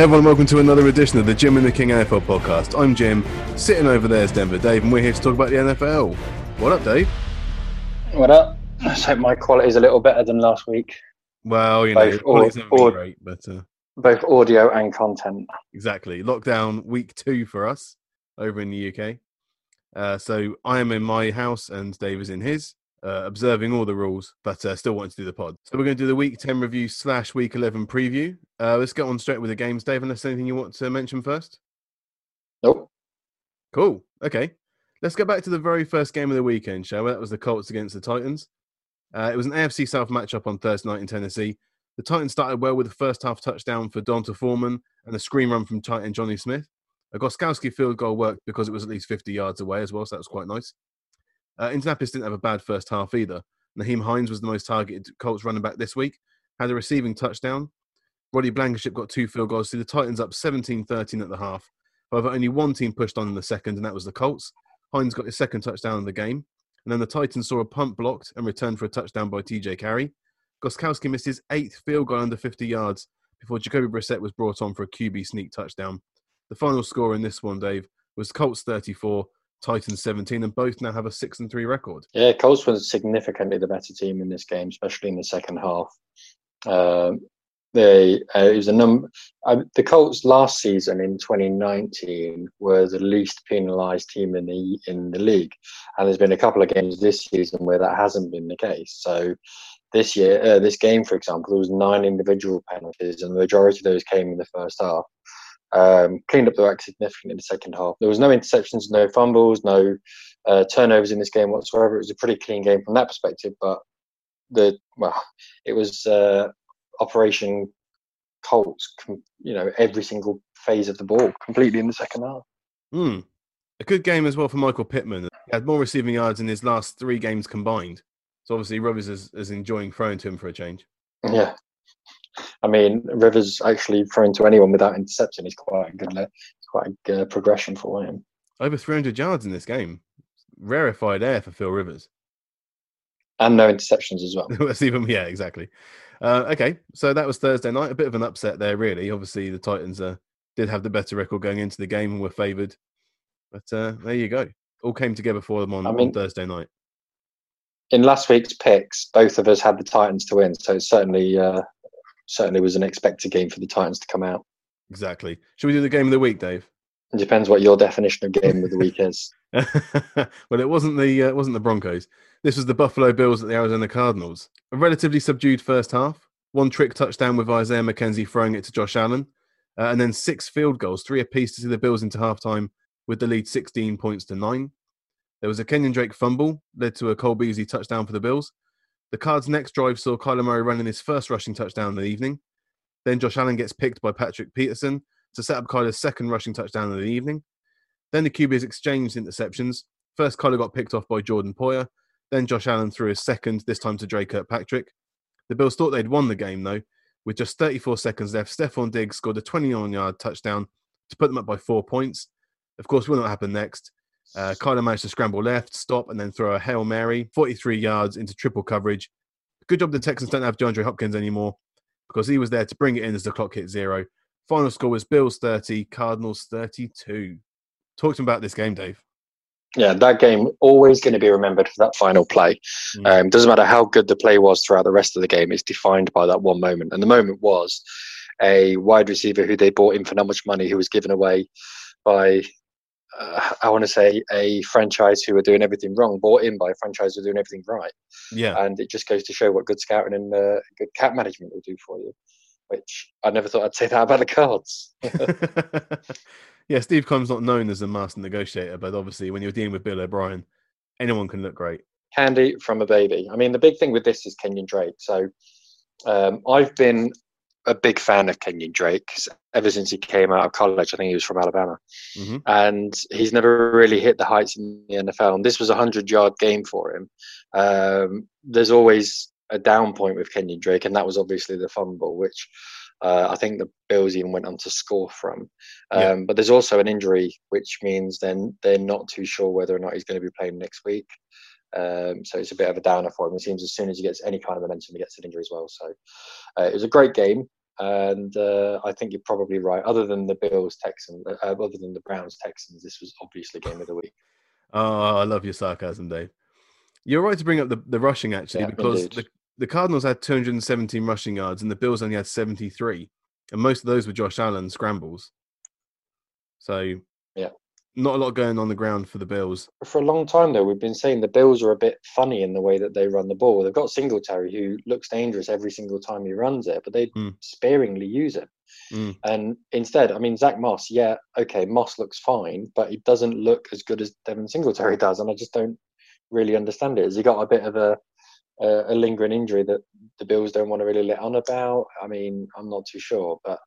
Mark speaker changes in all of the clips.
Speaker 1: Hey everyone, welcome to another edition of the Jim and the King NFL podcast. I'm Jim, sitting over there is Denver Dave, and we're here to talk about the NFL. What up, Dave?
Speaker 2: What up? I hope my quality is a little better than last week.
Speaker 1: Well, you know,
Speaker 2: Both
Speaker 1: quality's
Speaker 2: au-
Speaker 1: never great, but uh,
Speaker 2: Both audio and content.
Speaker 1: exactly. Lockdown week two for us over in the UK. Uh, so I am in my house and Dave is in his, uh, observing all the rules, but uh, still wanting to do the pod. So we're going to do the week 10 review slash week 11 preview. Uh, let's get on straight with the games, Dave, unless anything you want to mention first.
Speaker 2: Nope.
Speaker 1: Cool. Okay. Let's get back to the very first game of the weekend, shall we? That was the Colts against the Titans. Uh, it was an AFC South matchup on Thursday night in Tennessee. The Titans started well with the first half touchdown for D'Onta Foreman and a screen run from Titan Jonnu Smith. A Gostkowski field goal worked because it was at least 50 yards away as well, so that was quite nice. Uh, Indianapolis didn't have a bad first half either. Nyheim Hines was the most targeted Colts running back this week, had a receiving touchdown. Roddy Blankenship got two field goals, so the Titans up 17 13 at the half. However, only one team pushed on in the second, and that was the Colts. Hines got his second touchdown in the game. And then the Titans saw a punt blocked and returned for a touchdown by TJ Carrie. Gostkowski missed his eighth field goal under 50 yards before Jacoby Brissett was brought on for a QB sneak touchdown. The final score in this one, Dave, was Colts 34, Titans 17, and both now have a 6 and 3 record.
Speaker 2: Yeah, Colts was significantly the better team in this game, especially in the second half. Um, they uh, it was a number. Uh, the Colts last season in 2019 were the least penalised team in the in the league, and there's been a couple of games this season where that hasn't been the case. So this year, uh, this game, for example, there was nine individual penalties, and the majority of those came in the first half. Um, cleaned up the act significantly in the second half. There was no interceptions, no fumbles, no uh, turnovers in this game whatsoever. It was a pretty clean game from that perspective, but the well, it was uh, Operation Colts. You know, every single phase of the ball completely in the second half.
Speaker 1: Hmm. A good game as well for Michael Pittman. He had more receiving yards in his last three games combined. So obviously Rivers is, is enjoying throwing to him for a change.
Speaker 2: Yeah. I mean, Rivers actually thrown to anyone without interception is quite a good, it's quite a good uh, progression for him.
Speaker 1: Over 300 yards in this game. Rarefied air for Phil Rivers.
Speaker 2: And no interceptions as well.
Speaker 1: That's even yeah, exactly. Uh, okay, so that was Thursday night. A bit of an upset there, really. Obviously, the Titans uh, did have the better record going into the game and were favoured, but uh, there you go. All came together for them on,
Speaker 2: I
Speaker 1: on
Speaker 2: mean-
Speaker 1: Thursday night.
Speaker 2: In last week's picks, both of us had the Titans to win, so it certainly, uh, certainly was an expected game for the Titans to come out.
Speaker 1: Exactly. Should we do the game of the week, Dave?
Speaker 2: It depends what your definition of game of the week is.
Speaker 1: well, it wasn't the uh, it wasn't the Broncos. This was the Buffalo Bills at the Arizona Cardinals. A relatively subdued first half. One trick touchdown with Isaiah McKenzie throwing it to Josh Allen, uh, and then six field goals, three apiece to see the Bills into halftime with the lead 16 points to nine. There was a Kenyon Drake fumble, led to a Cole Beasley touchdown for the Bills. The Cards' next drive saw Kyler Murray running his first rushing touchdown of the evening. Then Josh Allen gets picked by Patrick Peterson to set up Kyler's second rushing touchdown of the evening. Then the QBs exchanged interceptions. First, Kyler got picked off by Jordan Poyer. Then Josh Allen threw his second, this time to Dre Kirkpatrick. The Bills thought they'd won the game, though. With just 34 seconds left, Stefon Diggs scored a 21 yard touchdown to put them up by four points. Of course, we know what happened next. Uh, Kyler managed to scramble left, stop, and then throw a Hail Mary, 43 yards into triple coverage. Good job the Texans don't have DeAndre Hopkins anymore because he was there to bring it in as the clock hit zero. Final score was Bills 30, Cardinals 32. Talk to me about this game, Dave.
Speaker 2: Yeah, that game always going to be remembered for that final play.
Speaker 1: Mm.
Speaker 2: Um, doesn't matter how good the play was throughout the rest of the game; it's defined by that one moment. And the moment was a wide receiver who they bought in for not much money, who was given away by, uh, I want to say, a franchise who were doing everything wrong, bought in by a franchise who were doing everything right.
Speaker 1: Yeah.
Speaker 2: And it just goes to show what good scouting and uh, good cap management will do for you. Which I never thought I'd say that about the Cards.
Speaker 1: yeah, Steve Combs not known as a master negotiator, but obviously when you're dealing with Bill O'Brien, anyone can look great.
Speaker 2: candy from a baby. I mean, the big thing with this is Kenyon Drake. So um, I've been a big fan of Kenyon Drake ever since he came out of college. I think he was from Alabama,
Speaker 1: hmm
Speaker 2: and he's never really hit the heights in the NFL. And this was a hundred-yard game for him. Um, there's always a down point with Kenyon Drake, and that was obviously the fumble, which. Uh, I think the Bills even went on to score from, um,
Speaker 1: Yeah.
Speaker 2: but there's also an injury, which means then they're not too sure whether or not he's going to be playing next week. Um, so it's a bit of a downer for him. It seems as soon as he gets any kind of momentum, he gets an injury as well. So uh, it was a great game. and uh, I think you're probably right. Other than the Bills Texans, uh, other than the Browns Texans, this was obviously game of the week.
Speaker 1: Oh, I love your sarcasm, Dave. You're right to bring up the, the rushing actually,
Speaker 2: Yeah,
Speaker 1: because
Speaker 2: indeed.
Speaker 1: the, the Cardinals had 217 rushing yards and the Bills only had 73, and most of those were Josh Allen scrambles. So,
Speaker 2: Yeah.
Speaker 1: Not a lot going on the ground for the Bills.
Speaker 2: For a long time, though, we've been saying the Bills are a bit funny in the way that they run the ball. They've got Singletary, who looks dangerous every single time he runs it, but they
Speaker 1: Mm.
Speaker 2: sparingly use him.
Speaker 1: Mm.
Speaker 2: And instead, I mean, Zach Moss, yeah, okay, Moss looks fine, but he doesn't look as good as Devin Singletary does, and I just don't really understand it. Has he got a bit of a a, a lingering injury that the Bills don't want to really let on about? I mean, I'm not too sure, but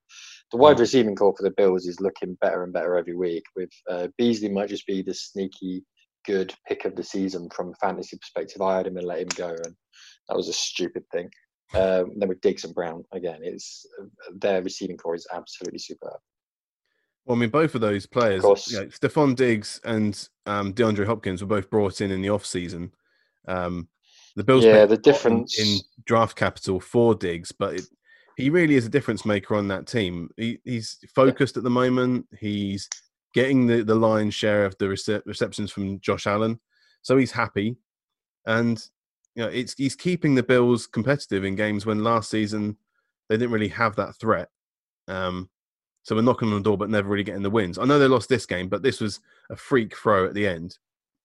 Speaker 2: the wide
Speaker 1: Mm.
Speaker 2: receiving core for the Bills is looking better and better every week. With uh, Beasley might just be the sneaky good pick of the season from a fantasy perspective. I had him and let him go, and that was a stupid thing. Um, then with Diggs and Brown again, it's their receiving core is absolutely superb.
Speaker 1: Well, I mean, both of those players,
Speaker 2: course.
Speaker 1: you know, Stefon Diggs and um, DeAndre Hopkins, were both brought in in the off season. Um, the Bills,
Speaker 2: Yeah, the
Speaker 1: a lot in-
Speaker 2: difference-
Speaker 1: in draft capital for Diggs, but it, he really is a difference maker on that team. He, he's focused at the moment. He's getting the, the lion's share of the rece- receptions from Josh Allen, so he's happy, and you know, it's he's keeping the Bills competitive in games when last season they didn't really have that threat. Um, so we're knocking on the door, but never really getting the wins. I know they lost this game, but this was a freak throw at the end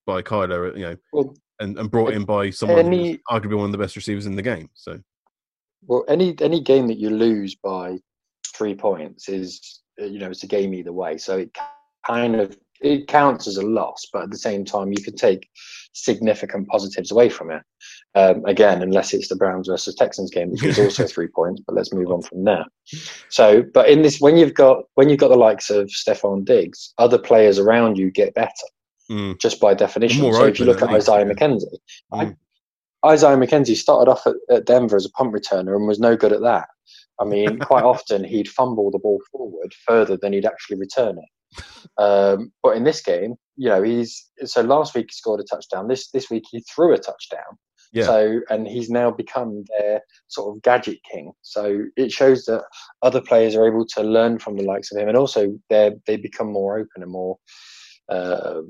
Speaker 1: by Kyler, you know,
Speaker 2: Well,
Speaker 1: and, and brought in by someone who's
Speaker 2: any-
Speaker 1: arguably one of the best receivers in the game. So
Speaker 2: Well, any any game that you lose by three points is uh, you know it's a game either way. So it kind of it counts as a loss, but at the same time you can take significant positives away from it. Um, again, unless it's the Browns versus Texans game, which was also three points. But let's move on from there. So, but in this, when you've got when you've got the likes of Stefon Diggs, other players around you get better
Speaker 1: mm,
Speaker 2: just by definition.
Speaker 1: More
Speaker 2: so if you look
Speaker 1: at
Speaker 2: Isaiah. McKenzie,
Speaker 1: Mm.
Speaker 2: I, Isaiah McKenzie started off at, at Denver as a punt returner and was no good at that. I mean, quite often he'd fumble the ball forward further than he'd actually return it. Um, but in this game, you know, he's so last week he scored a touchdown. This this week he threw a touchdown.
Speaker 1: Yeah.
Speaker 2: So and he's now become their sort of gadget king. So it shows that other players are able to learn from the likes of him, and also they they become more open and more. Uh,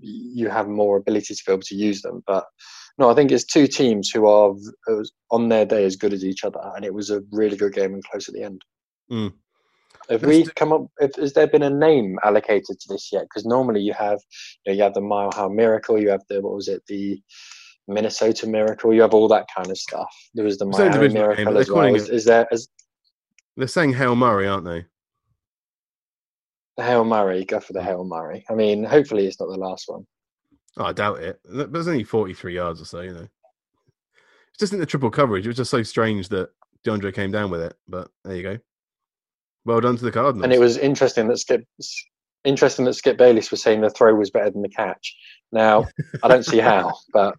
Speaker 2: you have more ability to be able to use them. But no, I think it's two teams who are on their day as good as each other, and it was a really good game and close at the end.
Speaker 1: Mm.
Speaker 2: Have we come up? If, has there been a name allocated to this yet? Because normally you have, you, know, you have the Mile High Miracle, you have the what was it, the Minnesota Miracle, you have all that kind of stuff. There was the
Speaker 1: It's a
Speaker 2: Miami
Speaker 1: divisional game,
Speaker 2: Miracle as well. Is, is there? Is
Speaker 1: they're saying Hail Murray, aren't they?
Speaker 2: the Hail Murray? Go for the Hail Murray. I mean, hopefully it's not the last one.
Speaker 1: Oh, I doubt it. But There's only 43 yards or so, you know. It's just in the triple coverage. It was just so strange that DeAndre came down with it. But there you go. Well done to the Cardinals.
Speaker 2: And it was interesting that Skip interesting that Skip Bayless was saying the throw was better than the catch. Now I don't see how, but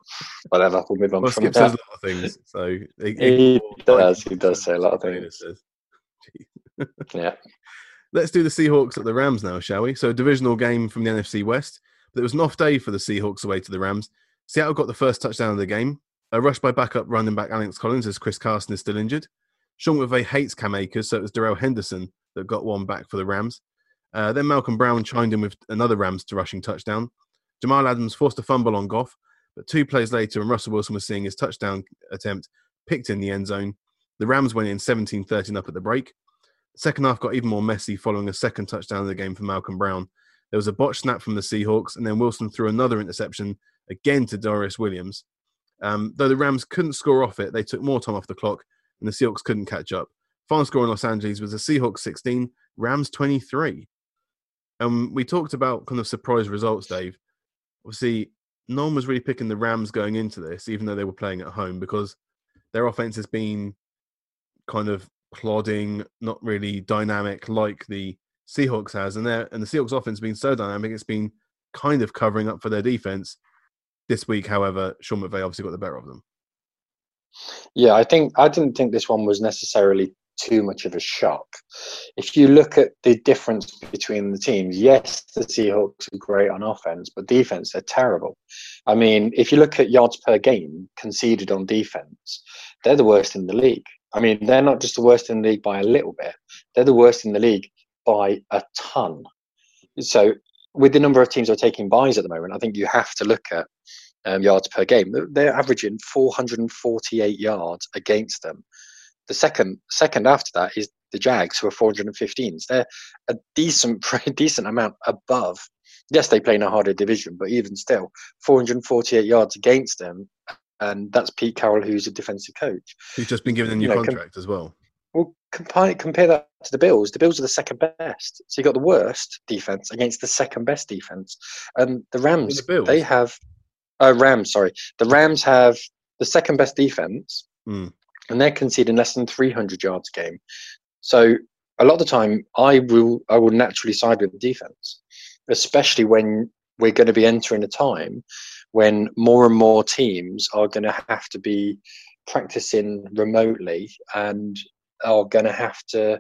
Speaker 2: whatever. We'll move on
Speaker 1: well,
Speaker 2: from
Speaker 1: Skip
Speaker 2: that.
Speaker 1: says a lot of things. So he,
Speaker 2: He does, he does say a lot of things. Yeah.
Speaker 1: Let's do the Seahawks at the Rams now, shall we? So, a divisional game from the NFC West. It was an off day for the Seahawks away to the Rams. Seattle got the first touchdown of the game. A rush by backup running back Alex Collins as Chris Carson is still injured. Sean McVay hates Cam Akers, so it was Darrell Henderson that got one back for the Rams. Uh, then Malcolm Brown chimed in with another Rams to rushing touchdown. Jamal Adams forced a fumble on Goff, but two plays later, when Russell Wilson was seeing his touchdown attempt picked in the end zone, the Rams went in 17 13 up at the break. The second half got even more messy following a second touchdown of the game for Malcolm Brown. There was a botch snap from the Seahawks, and then Wilson threw another interception again to Darious Williams. Um, though the Rams couldn't score off it, they took more time off the clock, and the Seahawks couldn't catch up. Final score in Los Angeles was the Seahawks 16, Rams 23. Um, we talked about kind of surprise results, Dave. Obviously, no one was really picking the Rams going into this, even though they were playing at home, because their offense has been kind of plodding, not really dynamic like the Seahawks has, and their and the Seahawks offense has been so dynamic, it's been kind of covering up for their defense. This week, however, Sean McVay obviously got the better of them.
Speaker 2: Yeah, I think I didn't think this one was necessarily too much of a shock. If you look at the difference between the teams, yes, the Seahawks are great on offense, but defense they're terrible. I mean, if you look at yards per game conceded on defense, they're the worst in the league. I mean, they're not just the worst in the league by a little bit; they're the worst in the league by a ton. So, with the number of teams that are taking buys at the moment, I think you have to look at um, yards per game. They're averaging 448 yards against them. The second second after that is the Jags, who are 415. So they're a decent, decent amount above. Yes, they play in a harder division, but even still, 448 yards against them, and that's Pete Carroll, who's a defensive coach.
Speaker 1: He's just been given a new you know, contract as well.
Speaker 2: Well, compare, compare that to the Bills. The Bills are the second best, so you've got the worst defense against the second best defense. And the Rams, the they have, uh, Rams, sorry, the Rams have the second best defense, mm. and they're conceding less than 300 yards a game. So a lot of the time, I will I will naturally side with the defense, especially when we're going to be entering a time when more and more teams are going to have to be practicing remotely and are going to have to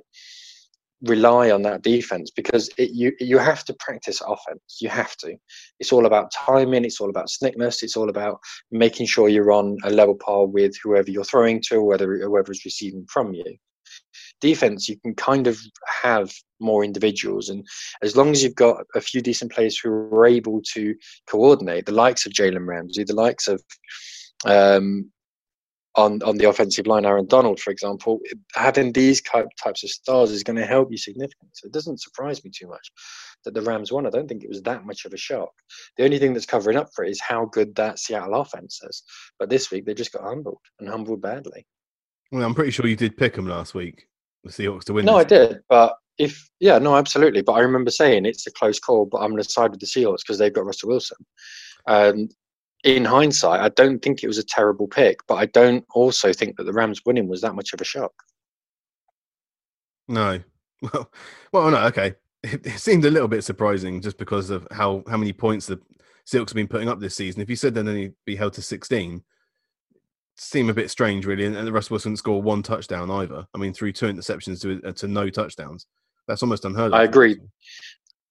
Speaker 2: rely on that defense because it, you you have to practice offense. You have to. It's all about timing. It's all about snickness. It's all about making sure you're on a level par with whoever you're throwing to, whether whoever is receiving from you. Defense, you can kind of have more individuals, and as long as you've got a few decent players who are able to coordinate, the likes of Jalen Ramsey, the likes of um, on on the offensive line, Aaron Donald, for example, having these types of stars is going to help you significantly. So it doesn't surprise me too much that the Rams won. I don't think it was that much of a shock. The only thing that's covering up for it is how good that Seattle offense is. But this week they just got humbled and humbled badly.
Speaker 1: Well, I'm pretty sure you did pick them last week, the Seahawks to win.
Speaker 2: No, I did, but if yeah, no, absolutely. But I remember saying it's a close call, but I'm going to side with the Seahawks because they've got Russell Wilson. Um, in hindsight, I don't think it was a terrible pick, but I don't also think that the Rams winning was that much of a shock.
Speaker 1: No, well, well, no, okay. It, it seemed a little bit surprising just because of how how many points the Seahawks have been putting up this season. If you said then they'd be held to 16, seem a bit strange, really. And, and Russell Wilson score one touchdown either. I mean, through two interceptions to uh, to no touchdowns. That's almost unheard of.
Speaker 2: I agree.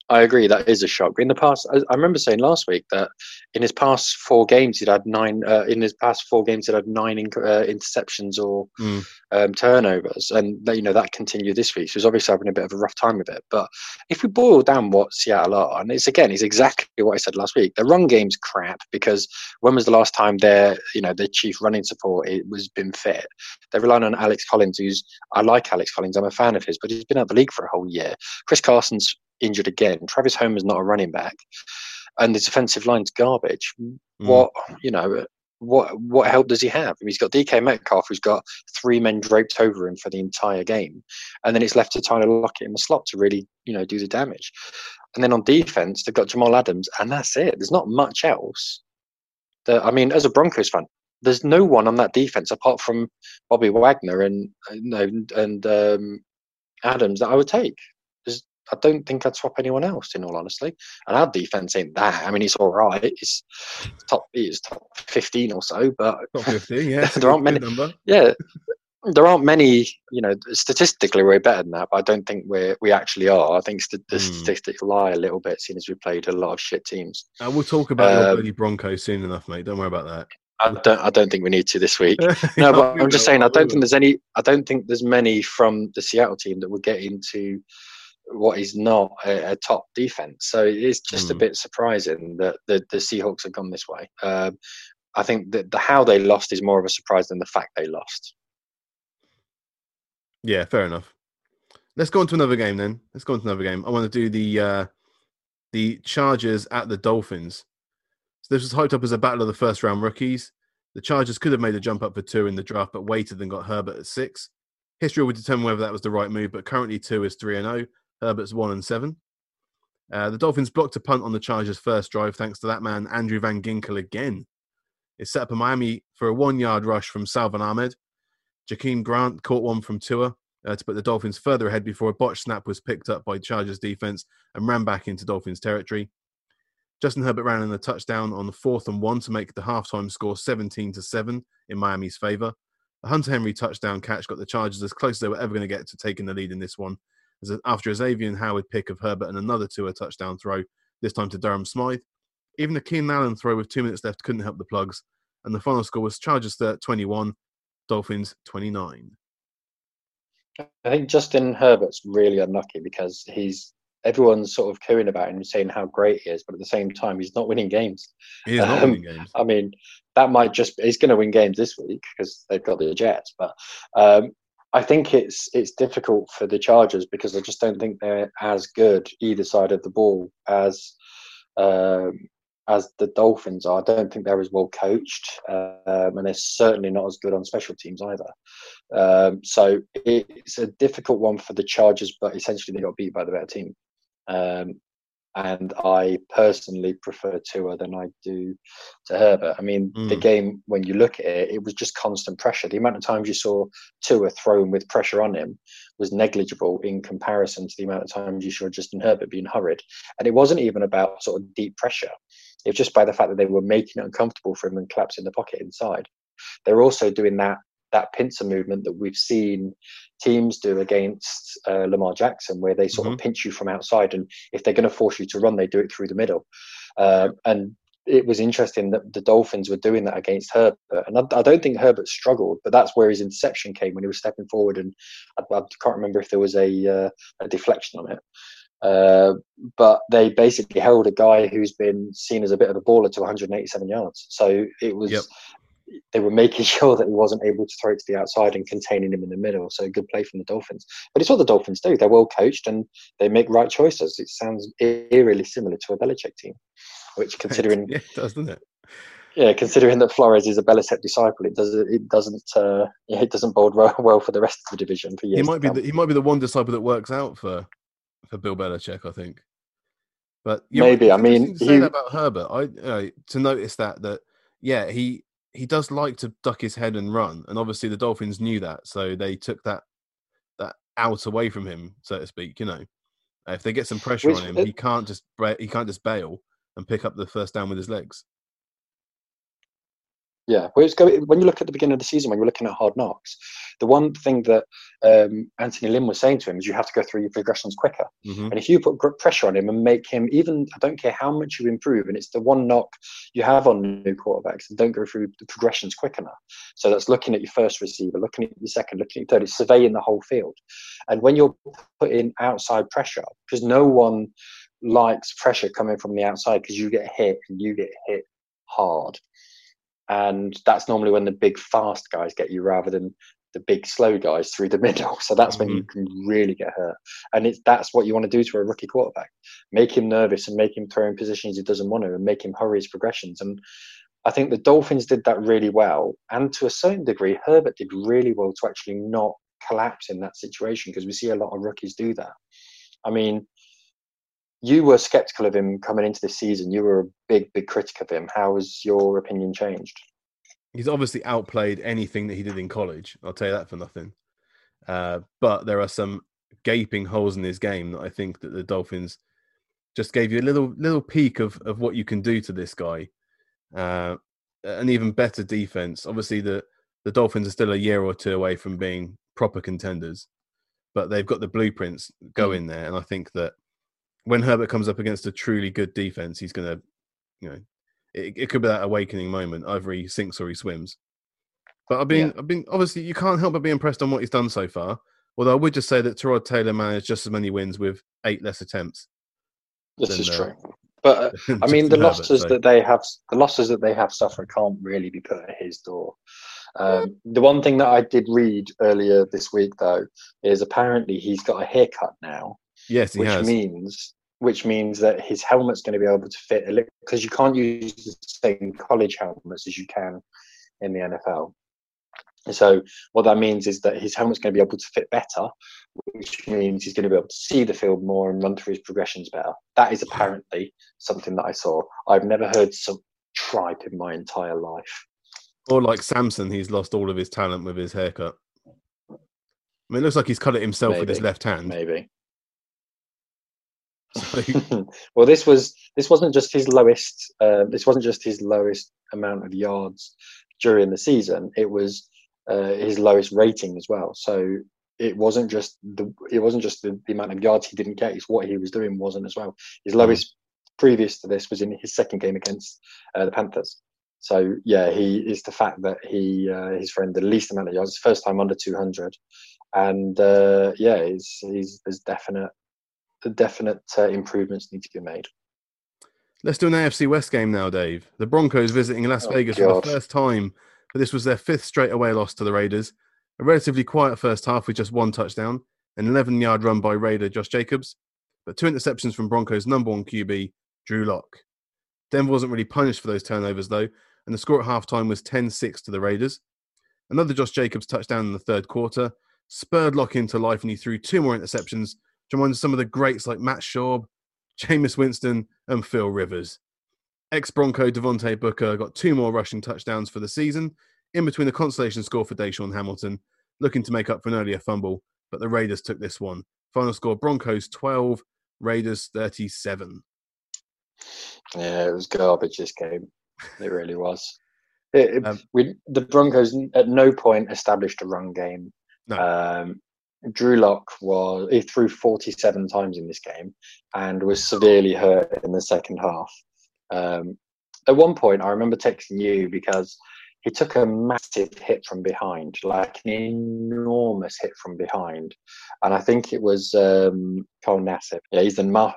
Speaker 2: I agree. That is a shock. In the past, I, I remember saying last week that in his past four games, he'd had nine. Uh, in his past four games, he'd had nine in, uh, interceptions or mm. um, turnovers, and you know that continued this week. So he's obviously having a bit of a rough time with it. But if we boil down what Seattle are, and it's again, it's exactly what I said last week. The run game's crap because when was the last time their you know their chief running support it was been fit? They're relying on Alex Collins, who's I like Alex Collins. I'm a fan of his, but he's been out the league for a whole year. Chris Carson's injured again. Travis Homer's not a running back, and the defensive line's garbage. Mm. What you know? What what help does he have? I mean, he's got DK Metcalf, who's got three men draped over him for the entire game, and then it's left to Tyler Lockett in the slot to really you know do the damage. And then on defense, they've got Jamal Adams, and that's it. There's not much else. That I mean, as a Broncos fan, there's no one on that defense apart from Bobby Wagner and and, and um, Adams that I would take. I don't think I'd swap anyone else, in all honesty. And our defense ain't that. I mean, it's all right. It's top. It's top fifteen or so, but
Speaker 1: top fifteen. Yeah,
Speaker 2: there aren't many. Yeah, there aren't many. You know, statistically, we're better than that, but I don't think we're we actually are. I think st- the mm. statistics lie a little bit, seeing as we played a lot of shit teams.
Speaker 1: Uh, we'll talk about um, your Broncos soon enough, mate. Don't worry about that.
Speaker 2: I don't. I don't think we need to this week. No, but I'm just saying. I don't think there's any. I don't think there's many from the Seattle team that will get into what is not a, a top defense. So it's just mm. a hmm. bit surprising that the, the Seahawks have gone this way. Um, I think that the how they lost is more of a surprise than the fact they lost.
Speaker 1: Yeah, fair enough. Let's go on to another game then. Let's go on to another game. I want to do the uh, the Chargers at the Dolphins. So this was hyped up as a battle of the first round rookies. The Chargers could have made a jump up for two in the draft, but waited and got Herbert at six. History will determine whether that was the right move, but currently two is three and zero. Oh. Herbert's one and seven. Uh, the Dolphins blocked a punt on the Chargers' first drive thanks to that man, Andrew Van Ginkel, again. It set up a Miami for a one yard rush from Salvon Ahmed. Jakeem Grant caught one from Tua uh, to put the Dolphins further ahead before a botched snap was picked up by Chargers defense and ran back into Dolphins territory. Justin Herbert ran in a touchdown on the fourth and one to make the halftime score 17 to 7 in Miami's favor. A Hunter Henry touchdown catch got the Chargers as close as they were ever going to get to taking the lead in this one after a Xavien Howard pick of Herbert and another Tua touchdown throw, this time to Durham Smythe. Even a Keenan Allen throw with two minutes left couldn't help the plugs, and the final score was Chargers 21, Dolphins 29.
Speaker 2: I think Justin Herbert's really unlucky because he's everyone's sort of cooing about him and saying how great he is, but at the same time, he's not winning games.
Speaker 1: He is not um, winning games.
Speaker 2: I mean, that might just he's going to win games this week because they've got the Jets, but um, I think it's it's difficult for the Chargers because I just don't think they're as good either side of the ball as um, as the Dolphins are. I don't think they're as well coached, um, and they're certainly not as good on special teams either. Um, so it's a difficult one for the Chargers, but essentially they got beat by the better team. Um, and I personally prefer Tua than I do to Herbert. I mean, mm. the game when you look at it, it was just constant pressure. The amount of times you saw Tua thrown with pressure on him was negligible in comparison to the amount of times you saw Justin Herbert being hurried. And it wasn't even about sort of deep pressure. It was just by the fact that they were making it uncomfortable for him and collapsing the pocket inside. They're also doing that that pincer movement that we've seen teams do against uh, Lamar Jackson, where they sort mm-hmm. of pinch you from outside, and if they're going to force you to run, they do it through the middle. Uh, and it was interesting that the Dolphins were doing that against Herbert, and I, I, don't think Herbert struggled, but that's where his interception came when he was stepping forward, and I, I can't remember if there was a, uh, a deflection on it. Uh, but they basically held a guy who's been seen as a bit of a baller to 187 yards. So it was yep they were making sure that he wasn't able to throw it to the outside and containing him in the middle. So good play from the Dolphins. But it's what the Dolphins do. They're well coached and they make right choices. It sounds eerily similar to a Belichick team, which considering
Speaker 1: yeah, it does, doesn't it?
Speaker 2: Yeah, considering that Flores is a Belichick disciple, it does it doesn't uh, it doesn't bode well for the rest of the division for years.
Speaker 1: He might be the, he might be the one disciple that works out for for Bill Belichick, I think. But
Speaker 2: maybe I mean
Speaker 1: that about Herbert. I uh, to notice that that yeah he he does like to duck his head and run, and obviously the Dolphins knew that, so they took that that out away from him, so to speak. You know, if they get some pressure Which, on him, he can't just he can't just bail and pick up the first down with his legs.
Speaker 2: Yeah, when you look at the beginning of the season, when you're looking at Hard Knocks, the one thing that um, Anthony Lynn was saying to him is you have to go through your progressions quicker. Mm-hmm. And if you put pressure on him and make him even, I don't care how much you improve, and it's the one knock you have on new quarterbacks, and don't go through the progressions quick enough. So that's looking at your first receiver, looking at your second, looking at your third, it's surveying the whole field. And when you're putting outside pressure, because no one likes pressure coming from the outside because you get hit and you get hit hard and that's normally when the big fast guys get you rather than the big slow guys through the middle. So that's mm-hmm. when you mm-hmm. can really get hurt. And it's that's what you want to do to a rookie quarterback. Make him nervous and make him throw in positions he doesn't want to and make him hurry his progressions. And I think the Dolphins did that really well. And to a certain degree, Herbert did really well to actually not collapse in that situation because we see a lot of rookies do that. I mean, you were skeptical of him coming into this season. You were a big, big critic of him. How has your opinion changed?
Speaker 1: He's obviously outplayed anything that he did in college. I'll tell you that for nothing. Uh, but there are some gaping holes in his game that I think that the Dolphins just gave you a little little peek of of what you can do to this guy. Uh, an even better defense. Obviously, the the Dolphins are still a year or two away from being proper contenders, but they've got the blueprints go mm. there, and I think that when Herbert comes up against a truly good defense, he's going to, you know, it, it, could be that awakening moment. Either he sinks or he swims. But I've been, yeah. I've been obviously you can't help but be impressed on what he's done so far. Although I would just say that Tyrod Taylor managed just as many wins with eight less attempts.
Speaker 2: This than, is uh, true. But uh, I mean, the losses so. that they have, the losses that they have suffered, can't really be put at his door. Um, the one thing that I did read earlier this week, though, is apparently he's got a haircut now.
Speaker 1: Yes,
Speaker 2: which
Speaker 1: has.
Speaker 2: means which means that his helmet's going to be able to fit a little because you can't use the same college helmets as you can in the NFL. So what that means is that his helmet's going to be able to fit better, which means he's going to be able to see the field more and run through his progressions better. That is apparently something that I saw. I've never heard some tripe in my entire life.
Speaker 1: Or like Samson, he's lost all of his talent with his haircut. I mean, it looks like he's cut it himself maybe, with his left hand.
Speaker 2: Maybe. well, this was this wasn't just his lowest. Uh, this wasn't just his lowest amount of yards during the season. It was uh, his lowest rating as well. So it wasn't just the it wasn't just the, the, amount of yards he didn't get. It's what he was doing wasn't as well. His mm. lowest previous to this was in his second game against uh, the Panthers. So yeah, he is the fact that he uh, his friend the least amount of yards, first time under 200, and uh, yeah, he's, he's, there's definite the definite uh, improvements need to be made.
Speaker 1: Let's do an AFC West game now, Dave. The Broncos visiting Las
Speaker 2: Oh,
Speaker 1: Vegas
Speaker 2: God.
Speaker 1: for the first time, but this was their fifth straight away loss to the Raiders. A relatively quiet first half with just one touchdown, an 11 yard run by Raider Josh Jacobs, but two interceptions from Broncos' number one QB, Drew Lock. Denver wasn't really punished for those turnovers, though, and the score at halftime was 10 6 to the Raiders. Another Josh Jacobs touchdown in the third quarter spurred Lock into life, and he threw two more interceptions, to remind some of the greats like Matt Schaub, Jameis Winston, and Phil Rivers. Ex Bronco Devontae Booker got two more rushing touchdowns for the season, in between the consolation score for DaeSean Hamilton, looking to make up for an earlier fumble, but the Raiders took this one. Final score Broncos 12, Raiders 37.
Speaker 2: Yeah, it was garbage this game. It really was. It, it-
Speaker 1: Um,
Speaker 2: we, the Broncos at no point established a run game.
Speaker 1: No.
Speaker 2: Um, Drew Lock was he threw 47 times in this game and was severely hurt in the second half. Um, at one point, I remember texting you because he took a massive hit from behind, like an enormous hit from behind, and I think it was um, Cole Nassib. Yeah, he's the ma-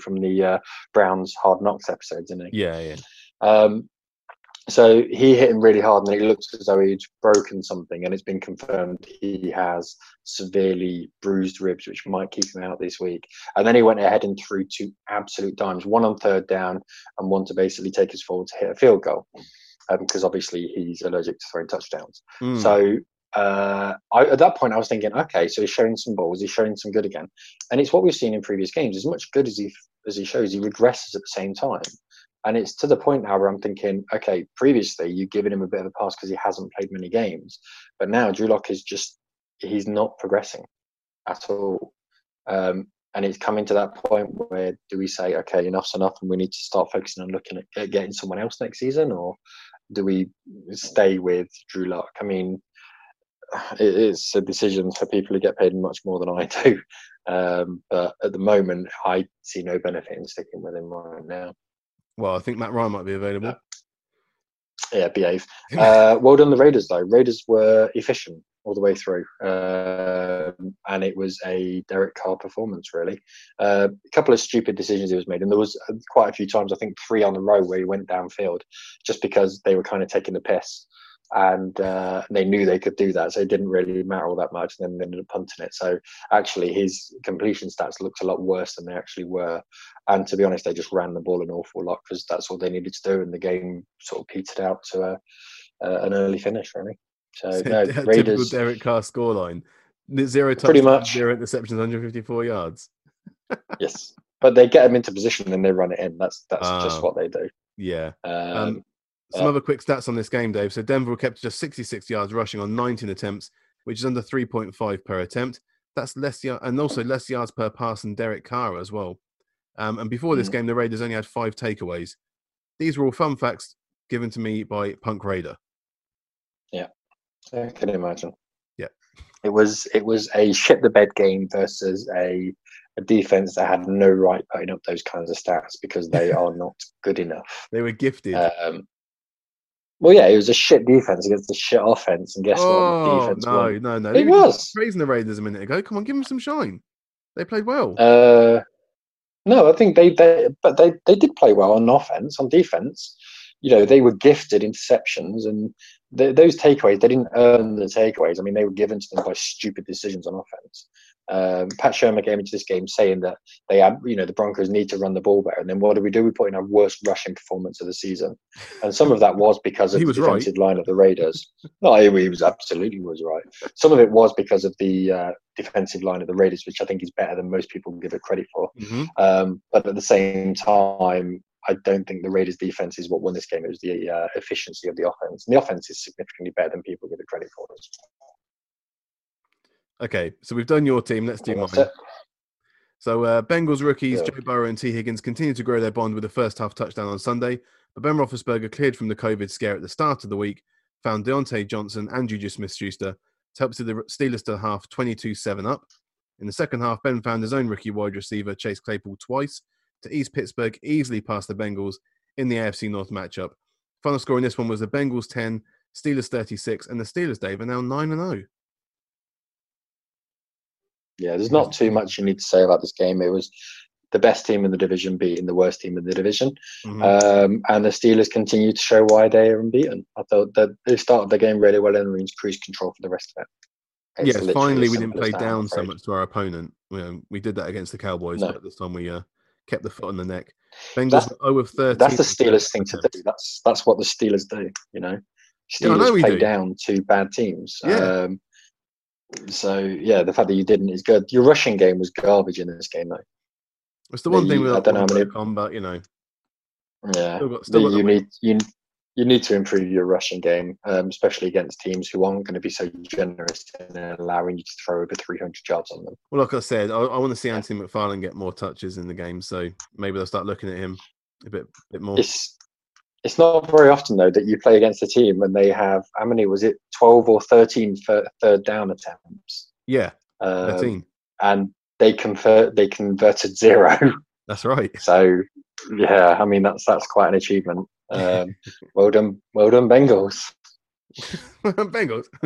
Speaker 2: from the uh, Browns Hard Knocks episodes, isn't he?
Speaker 1: Yeah, yeah.
Speaker 2: Um, so he hit him really hard, and then he looked as though he'd broken something, and it's been confirmed he has severely bruised ribs, which might keep him out this week. And then he went ahead and threw two absolute dimes, one on third down, and one to basically take us forward to hit a field goal, because obviously he's allergic to throwing touchdowns.
Speaker 1: Mm.
Speaker 2: So uh, I, at that point, I was thinking, okay, so he's showing some balls, he's showing some good again, and it's what we've seen in previous games. As much good as he as he shows, he regresses at the same time, and it's to the point now where I'm thinking, okay, previously you've given him a bit of a pass because he hasn't played many games, but now Drew Lock is just he's not progressing at all. Um, and it's coming to that point where do we say, okay, enough's enough, and we need to start focusing on looking at getting someone else next season, or do we stay with Drew Lock? I mean, it is a decision for people who get paid much more than I do. Um, but at the moment, I see no benefit in sticking with him right now.
Speaker 1: Well, I think Matt Ryan might be available.
Speaker 2: Yeah, behave. Uh, well done, the Raiders, though. Raiders were efficient all the way through. Um and it was a Derek Carr performance, really. Uh, a couple of stupid decisions he was made. And there was uh, quite a few times, I think three on the row, where he went downfield just because they were kind of taking the piss. And uh, they knew they could do that, so it didn't really matter all that much. And then they ended up punting it. So actually, his completion stats looked a lot worse than they actually were. And to be honest, they just ran the ball an awful lot because that's all they needed to do, and the game sort of petered out to a, uh, an early finish, really. So no,
Speaker 1: Typical
Speaker 2: Raiders.
Speaker 1: Derek Carr scoreline. Zero
Speaker 2: Pretty much.
Speaker 1: zero interceptions, 154 yards.
Speaker 2: Yes, but they get them into position and they run it in. That's that's
Speaker 1: Ah.
Speaker 2: just what they do.
Speaker 1: Yeah.
Speaker 2: Um,
Speaker 1: Um, Some
Speaker 2: yeah.
Speaker 1: other quick stats on this game, Dave. So Denver were kept just 66 yards rushing on 19 attempts, which is under 3.5 per attempt. That's less yard, and also less yards per pass than Derek Carr as well. Um, and before this
Speaker 2: Mm.
Speaker 1: game, the Raiders only had five takeaways. These were all fun facts given to me by Punk Raider.
Speaker 2: Yeah, I can imagine.
Speaker 1: Yeah.
Speaker 2: It was it was a shit the bed game versus a a defense that had no right putting up those kinds of stats because they are not good enough.
Speaker 1: They were gifted.
Speaker 2: Um, well, yeah, it was a shit defense against a shit offense, and guess what? The
Speaker 1: oh
Speaker 2: defense
Speaker 1: no,
Speaker 2: won.
Speaker 1: no, no!
Speaker 2: It was.
Speaker 1: praising the Raiders a minute ago. Come on, give them some shine. They played well.
Speaker 2: Uh, no, I think they, they but they, they did play well on offense. On defense, you know, they were gifted interceptions and th- those takeaways. They didn't earn the takeaways. I mean, they were given to them by stupid decisions on offense. Um, Pat Shurmur came into this game saying that they had, you know, the Broncos need to run the ball better. And then what do we do? We put in our worst rushing performance of the season, and some of that was because of
Speaker 1: He
Speaker 2: the
Speaker 1: was right.
Speaker 2: defensive line of the Raiders. no, he, was absolutely was right. Some of it was because of the uh, defensive line of the Raiders, which I think is better than most people give it credit for.
Speaker 1: Mhm.
Speaker 2: Um, but at the same time, I don't think the Raiders' defense is what won this game. It was the uh, efficiency of the offense, and the offense is significantly better than people give it credit for.
Speaker 1: Okay, so we've done your team. Let's do mine.
Speaker 2: it.
Speaker 1: So uh, Bengals rookies
Speaker 2: Yeah.
Speaker 1: Joe Burrow and Tee Higgins continue to grow their bond with a first half touchdown on Sunday, but Ben Roethlisberger cleared from the COVID scare at the start of the week, found Diontae Johnson and Juju Smith-Schuster to help see the Steelers to half 22-7 up. In the second half, Ben found his own rookie wide receiver Chase Claypool twice to ease Pittsburgh easily past the Bengals in the AFC North matchup. Final score in this one was the Bengals 10, Steelers 36, and the Steelers, Dave, are now 9 and oh. 0.
Speaker 2: Yeah, there's not too much you need to say about this game. It was the best team in the division beating the worst team in the division,
Speaker 1: Mhm.
Speaker 2: um, and the Steelers continue to show why they are unbeaten. I thought that they started the game really well and were in cruise control for the rest of it. It's
Speaker 1: yes,
Speaker 2: literally
Speaker 1: finally we didn't play
Speaker 2: as that, I'm
Speaker 1: down so much to our opponent. You know, we did that against the Cowboys,
Speaker 2: No.
Speaker 1: but this time we uh, kept the foot on the neck. Bengals
Speaker 2: That's-
Speaker 1: 0 of 13.
Speaker 2: That's the Steelers thing to do. That's that's what the Steelers do. You know,
Speaker 1: Yeah,
Speaker 2: Steelers
Speaker 1: we
Speaker 2: play
Speaker 1: do.
Speaker 2: down to bad teams.
Speaker 1: Yeah.
Speaker 2: Um, so yeah, the fact that you didn't is good. Your rushing game was garbage in this game, though.
Speaker 1: It's the one thing we
Speaker 2: I don't know how many-
Speaker 1: but you know,
Speaker 2: Yeah,
Speaker 1: still got, still got
Speaker 2: you need you you need to improve your rushing game, um, especially against teams who aren't going to be so generous in allowing you to throw over 300 yards on them.
Speaker 1: Well, like I said, I, I want to see Anthony McFarland get more touches in the game, so maybe they'll start looking at him a bit, bit more.
Speaker 2: It's it's not very often though that you play against a team and they have how many was it 12 or 13 thir- third down attempts,
Speaker 1: Yeah,
Speaker 2: um,
Speaker 1: 13.
Speaker 2: and they convert they converted zero.
Speaker 1: That's right.
Speaker 2: So yeah, I mean that's that's quite an achievement. Um, well done, well done, Bengals.
Speaker 1: Bengals.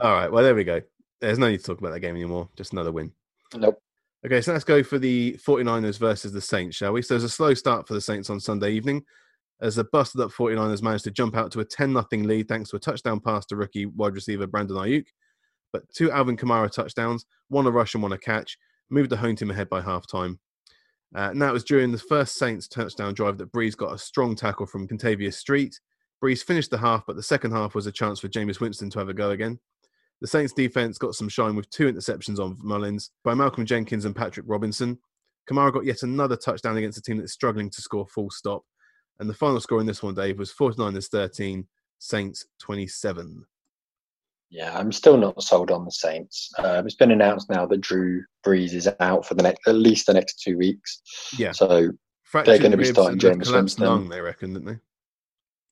Speaker 1: All right, well there we go. There's no need to talk about that game anymore. Just another win.
Speaker 2: Nope.
Speaker 1: Okay, so let's go for the 49ers versus the Saints, shall we? So there's a slow start for the Saints on Sunday evening as the busted up 49ers managed to jump out to a 10 0 lead thanks to a touchdown pass to rookie wide receiver Brandon Aiyuk. But two Alvin Kamara touchdowns, one a rush and one a catch, moved the home team ahead by half time. Uh, now it was during the first Saints touchdown drive that Brees got a strong tackle from Kentavius Street. Brees finished the half, but the second half was a chance for Jameis Winston to have a go again. The Saints defense got some shine with two interceptions on Mullens by Malcolm Jenkins and Patrick Robinson. Kamara got yet another touchdown against a team that's struggling to score full stop. And the final score in this one, Dave, was 49ers 13, Saints 27.
Speaker 2: Yeah, I'm still not sold on the Saints. Um, it's been announced now that Drew Brees is out for the next at least the next two weeks.
Speaker 1: Yeah.
Speaker 2: So
Speaker 1: Fractured they're
Speaker 2: gonna be starting
Speaker 1: and a
Speaker 2: Jameis
Speaker 1: collapsed
Speaker 2: Winston.
Speaker 1: lung, they reckon, didn't they?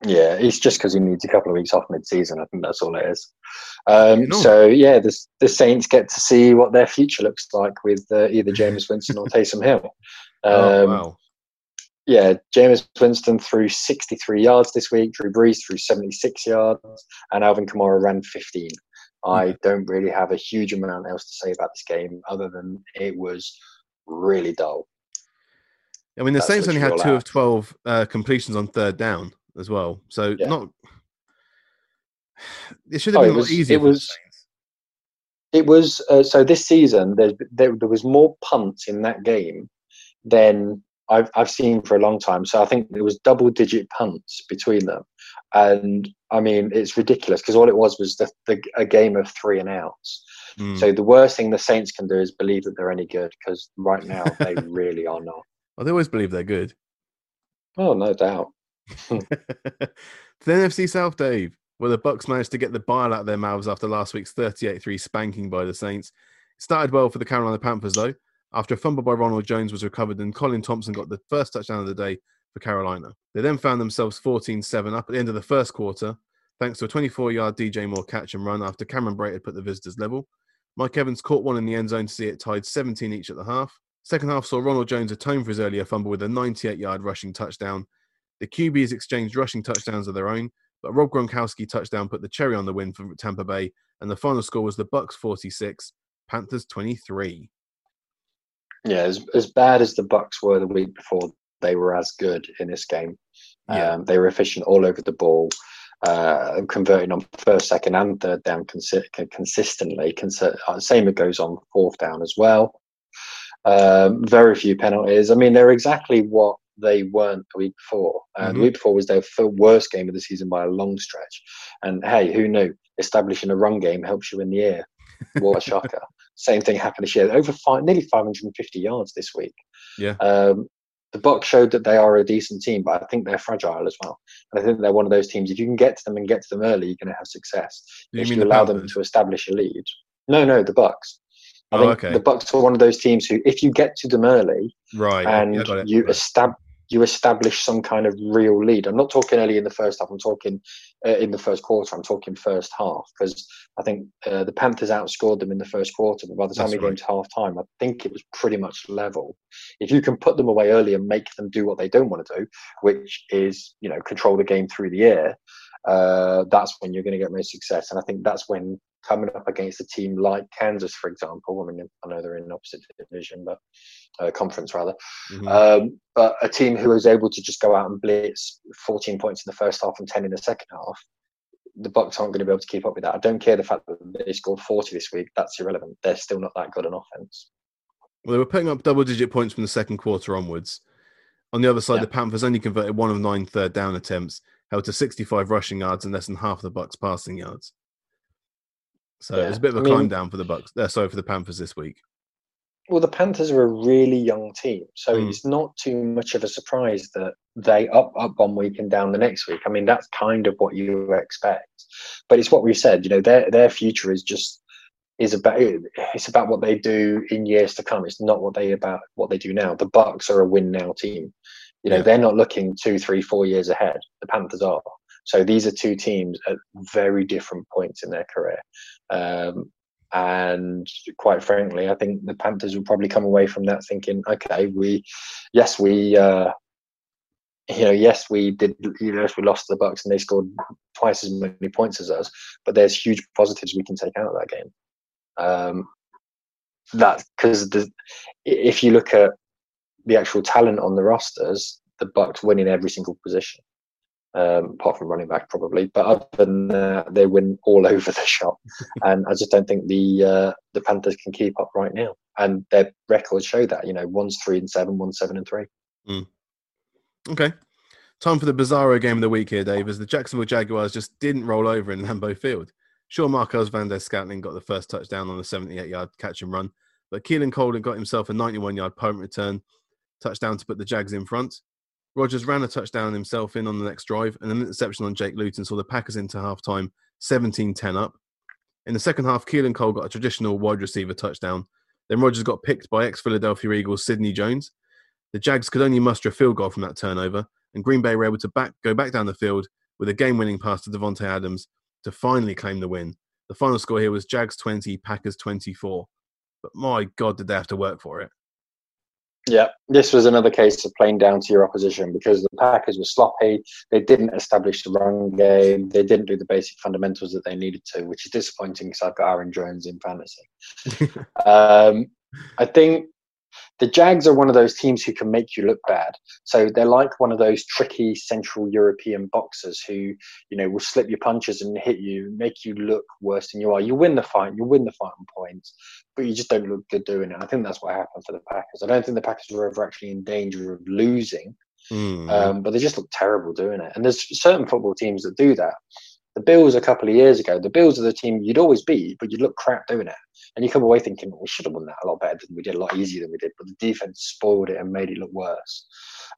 Speaker 2: yeah, it's just because he needs a couple of weeks off mid-season. I think that's all it is. Um, So yeah, the the Saints get to see what their future looks like with uh, either Jameis Winston or Taysom Hill. Um,
Speaker 1: oh, wow.
Speaker 2: Yeah, Jameis Winston threw 63 yards this week. Drew Brees threw 76 yards, and Alvin Kamara ran 15. I don't really have a huge amount else to say about this game other than it was really dull.
Speaker 1: I mean, the
Speaker 2: that's
Speaker 1: Saints only had two
Speaker 2: out.
Speaker 1: of 12 uh, completions on third down as well. So
Speaker 2: Yeah.
Speaker 1: not. It should have
Speaker 2: Oh,
Speaker 1: been
Speaker 2: was-
Speaker 1: easier.
Speaker 2: it was- It was uh, so this season. There, there there was more punts in that game than I've I've seen for a long time. So I think there was double digit punts between them, and I mean it's ridiculous because all it was was the, the a game of three and outs.
Speaker 1: Mm.
Speaker 2: So the worst thing the Saints can do is believe that they're any good because right now they really are not.
Speaker 1: Well, they always believe they're good.
Speaker 2: Oh, no doubt.
Speaker 1: the NFC South, Dave, where the Bucs managed to get the bile out of their mouths after last week's 38-3 spanking by the Saints. It started well for the Carolina Panthers, though. After a fumble by Ronald Jones was recovered and Colin Thompson got the first touchdown of the day for Carolina. They then found themselves 14-7 up at the end of the first quarter, thanks to a 24-yard DJ Moore catch and run after Cameron Brate had put the visitors level. Mike Evans caught one in the end zone to see it tied 17 each at the half. Second half saw Ronald Jones atone for his earlier fumble with a 98-yard rushing touchdown. The QBs exchanged rushing touchdowns of their own, but Rob Gronkowski touchdown put the cherry on the win for Tampa Bay, and the final score was the Bucs 46, Panthers 23.
Speaker 2: Yeah, as, as bad as the Bucs were the week before, they were as good in this game.
Speaker 1: Yeah.
Speaker 2: Um, they were efficient all over the ball, uh, converting on first, second, and third down consi- consistently. Consi- uh, same it goes on fourth down as well. Um, very few penalties. I mean, they're exactly what they weren't the week before. Uh,
Speaker 1: Mhm.
Speaker 2: The week before was their worst game of the season by a long stretch. And hey, who knew? Establishing a run game helps you in the air. What a shocker! Same thing happened this year. Over five, nearly 550 yards this week.
Speaker 1: Yeah.
Speaker 2: Um, the Bucs showed that they are a decent team, but I think they're fragile as well. And I think they're one of those teams. If you can get to them and get to them early, you're going to have success.
Speaker 1: Do
Speaker 2: if
Speaker 1: mean
Speaker 2: you
Speaker 1: the
Speaker 2: allow them to establish a lead, no, no, the Bucs. I
Speaker 1: Oh,
Speaker 2: think
Speaker 1: okay.
Speaker 2: the Bucs are one of those teams who, if you get to them early
Speaker 1: Right.
Speaker 2: and
Speaker 1: yeah, I got it.
Speaker 2: you
Speaker 1: Right.
Speaker 2: estab- you establish some kind of real lead. I'm not talking early in the first half. I'm talking uh, in the first quarter. I'm talking first half because I think uh, the Panthers outscored them in the first quarter. But by the time
Speaker 1: That's
Speaker 2: we came to half time, I think it was pretty much level. If you can put them away early and make them do what they don't want to do, which is you know control the game through the air, uh, that's when you're going to get most success. And I think that's when coming up against a team like Kansas, for example. I mean, I know they're in opposite division, but uh, conference rather. Mm-hmm. Um, but a team who was able to just go out and blitz 14 points in the first half and 10 in the second half. The Bucs aren't going to be able to keep up with that. I don't care the fact that they scored 40 this week. That's irrelevant. They're still not that good on offense.
Speaker 1: Well, they were putting up double-digit points from the second quarter onwards. On the other side, yeah. the Panthers only converted one of nine third down attempts, held to 65 rushing yards and less than half the Bucs passing yards. So yeah. it's a bit of a I climb mean, down for the Bucs. Uh, sorry for the Panthers this week.
Speaker 2: Well, the Panthers are a really young team, so mm. it's not too much of a surprise that they up up one week and down the next week. I mean, that's kind of what you expect. But it's what we said. You know, their their future is just is about it's about what they do in years to come. It's not what they about what they do now. The Bucs are a win now team. You know, yeah. they're not looking two, three, four years ahead. The Panthers are. So these are two teams at very different points in their career. Um, and quite frankly, I think the Panthers will probably come away from that thinking, okay, we, yes, we, uh, you know, yes, we did, you know, we lost the Bucs and they scored twice as many points as us, but there's huge positives we can take out of that game. Um, that because if you look at the actual talent on the rosters, the Bucs win in every single position um, apart from running back probably. But other than that, they win all over the shop, and I just don't think the uh, the Panthers can keep up right now. And their records show that. You know, one's three and seven, one's seven and three.
Speaker 1: Mm. Okay. Time for the bizarro game of the week here, Dave, as the Jacksonville Jaguars just didn't roll over in Lambeau Field. Sure, Marquez Valdes-Scantling got the first touchdown on the 78 yard catch and run, but Keelan Cole got himself a 91 yard punt return touchdown to put the Jags in front. Rodgers ran a touchdown himself in on the next drive, and an interception on Jake Luton saw the Packers into halftime 17 10 up. In the second half, Keelan Cole got a traditional wide receiver touchdown. Then Rodgers got picked by ex Philadelphia Eagles Sidney Jones. The Jags could only muster a field goal from that turnover, and Green Bay were able to back, go back down the field with a game winning pass to Davante Adams to finally claim the win. The final score here was Jags 20, Packers 24. But my God, did they have to work for it?
Speaker 2: Yeah, this was another case of playing down to your opposition because the Packers were sloppy. They didn't establish the run game. They didn't do the basic fundamentals that they needed to, which is disappointing because I've got Aaron Jones in fantasy. um, I think the Jags are one of those teams who can make you look bad. So they're like one of those tricky Central European boxers who, you know, will slip your punches and hit you, make you look worse than you are. You win the fight, you win the fight on points, but you just don't look good doing it. I think that's what happened for the Packers. I don't think the Packers were ever actually in danger of losing, mm. um, but they just look terrible doing it. And there's certain football teams that do that. The Bills a couple of years ago, the Bills are the team you'd always beat, but you'd look crap doing it. And you come away thinking, well, we should have won that a lot better than we did, a lot easier than we did. But the defense spoiled it and made it look worse.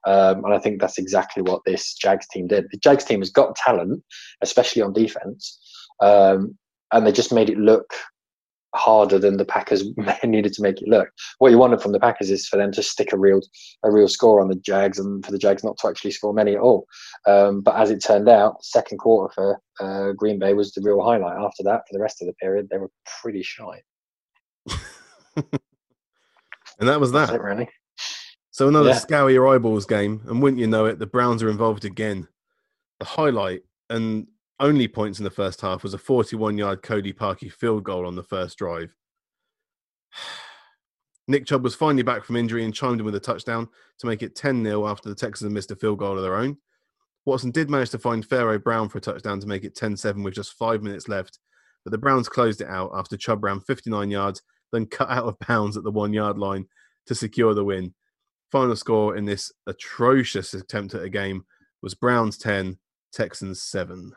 Speaker 2: Um, and I think that's exactly what this Jags team did. The Jags team has got talent, especially on defense, um, and they just made it look harder than the Packers needed to make it look. What you wanted from the Packers is for them to stick a real a real score on the Jags and for the Jags not to actually score many at all. Um, but as it turned out, second quarter for uh, Green Bay was the real highlight. After that, for the rest of the period, they were pretty shy.
Speaker 1: and that was that.
Speaker 2: It, really.
Speaker 1: So another yeah. scour your eyeballs game, and wouldn't you know it, the Browns are involved again. The highlight and only points in the first half was a 41 yard Cody Parkey field goal on the first drive. Nick Chubb was finally back from injury and chimed in with a touchdown to make it 10 0 after the Texans missed a field goal of their own. Watson did manage to find Pharaoh Brown for a touchdown to make it 10 7 with just five minutes left, but the Browns closed it out after Chubb ran 59 yards, then cut out of bounds at the one yard line to secure the win. Final score in this atrocious attempt at a game was Browns 10, Texans 7.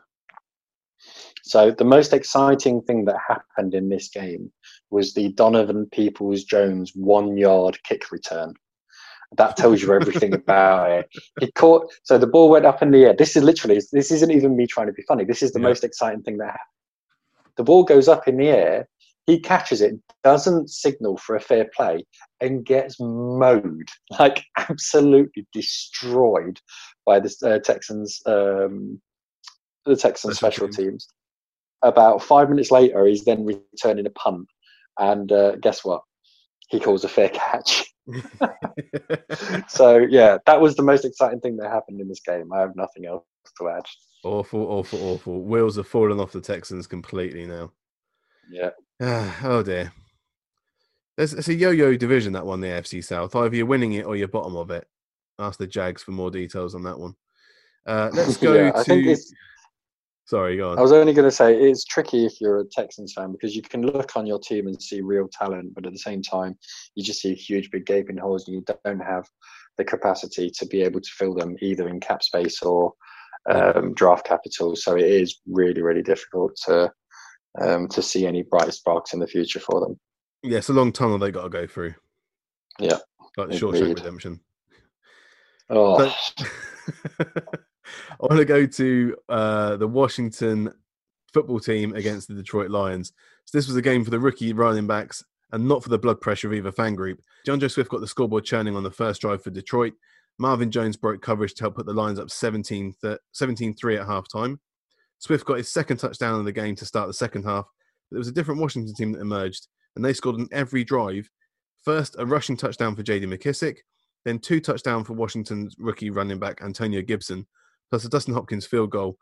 Speaker 2: So the most exciting thing that happened in this game was the Donovan Peoples Jones one yard kick return. That tells you everything about it. He caught so the ball went up in the air. This is literally this isn't even me trying to be funny. This is the yeah. most exciting thing that happened. The ball goes up in the air. He catches it, doesn't signal for a fair play, and gets mowed like absolutely destroyed by the uh, Texans um, the Texans special, teams. About five minutes later, he's then returning a punt, and uh, guess what? He calls a fair catch. so yeah, that was the most exciting thing that happened in this game. I have nothing else to add.
Speaker 1: Awful, awful, awful. Wheels are falling off the Texans completely now.
Speaker 2: Yeah.
Speaker 1: oh dear. There's, it's a yo-yo division that one, the AFC South. Either you're winning it or you're bottom of it. Ask the Jags for more details on that one. Uh, let's go
Speaker 2: Yeah, I think
Speaker 1: to. Sorry, go on.
Speaker 2: I was only going to say it's tricky if you're a Texans fan because you can look on your team and see real talent, but at the same time, you just see huge, big gaping holes, and you don't have the capacity to be able to fill them either in cap space or um, draft capital. So it is really, really difficult to um, to see any bright sparks in the future for them.
Speaker 1: Yeah, it's a long tunnel they got to go through.
Speaker 2: Yeah,
Speaker 1: Like the Shawshank. Redemption.
Speaker 2: Oh,
Speaker 1: I want to go to uh, the Washington football team against the Detroit Lions. So this was a game for the rookie running backs and not for the blood pressure of either fan group. John Joe Swift got the scoreboard churning on the first drive for Detroit. Marvin Jones broke coverage to help put the Lions up 17 3 at halftime. Swift got his second touchdown of the game to start the second half. But there was a different Washington team that emerged, and they scored on every drive. First, a rushing touchdown for JD McKissick, then two touchdowns for Washington's rookie running back Antonio Gibson, plus a Dustin Hopkins field goal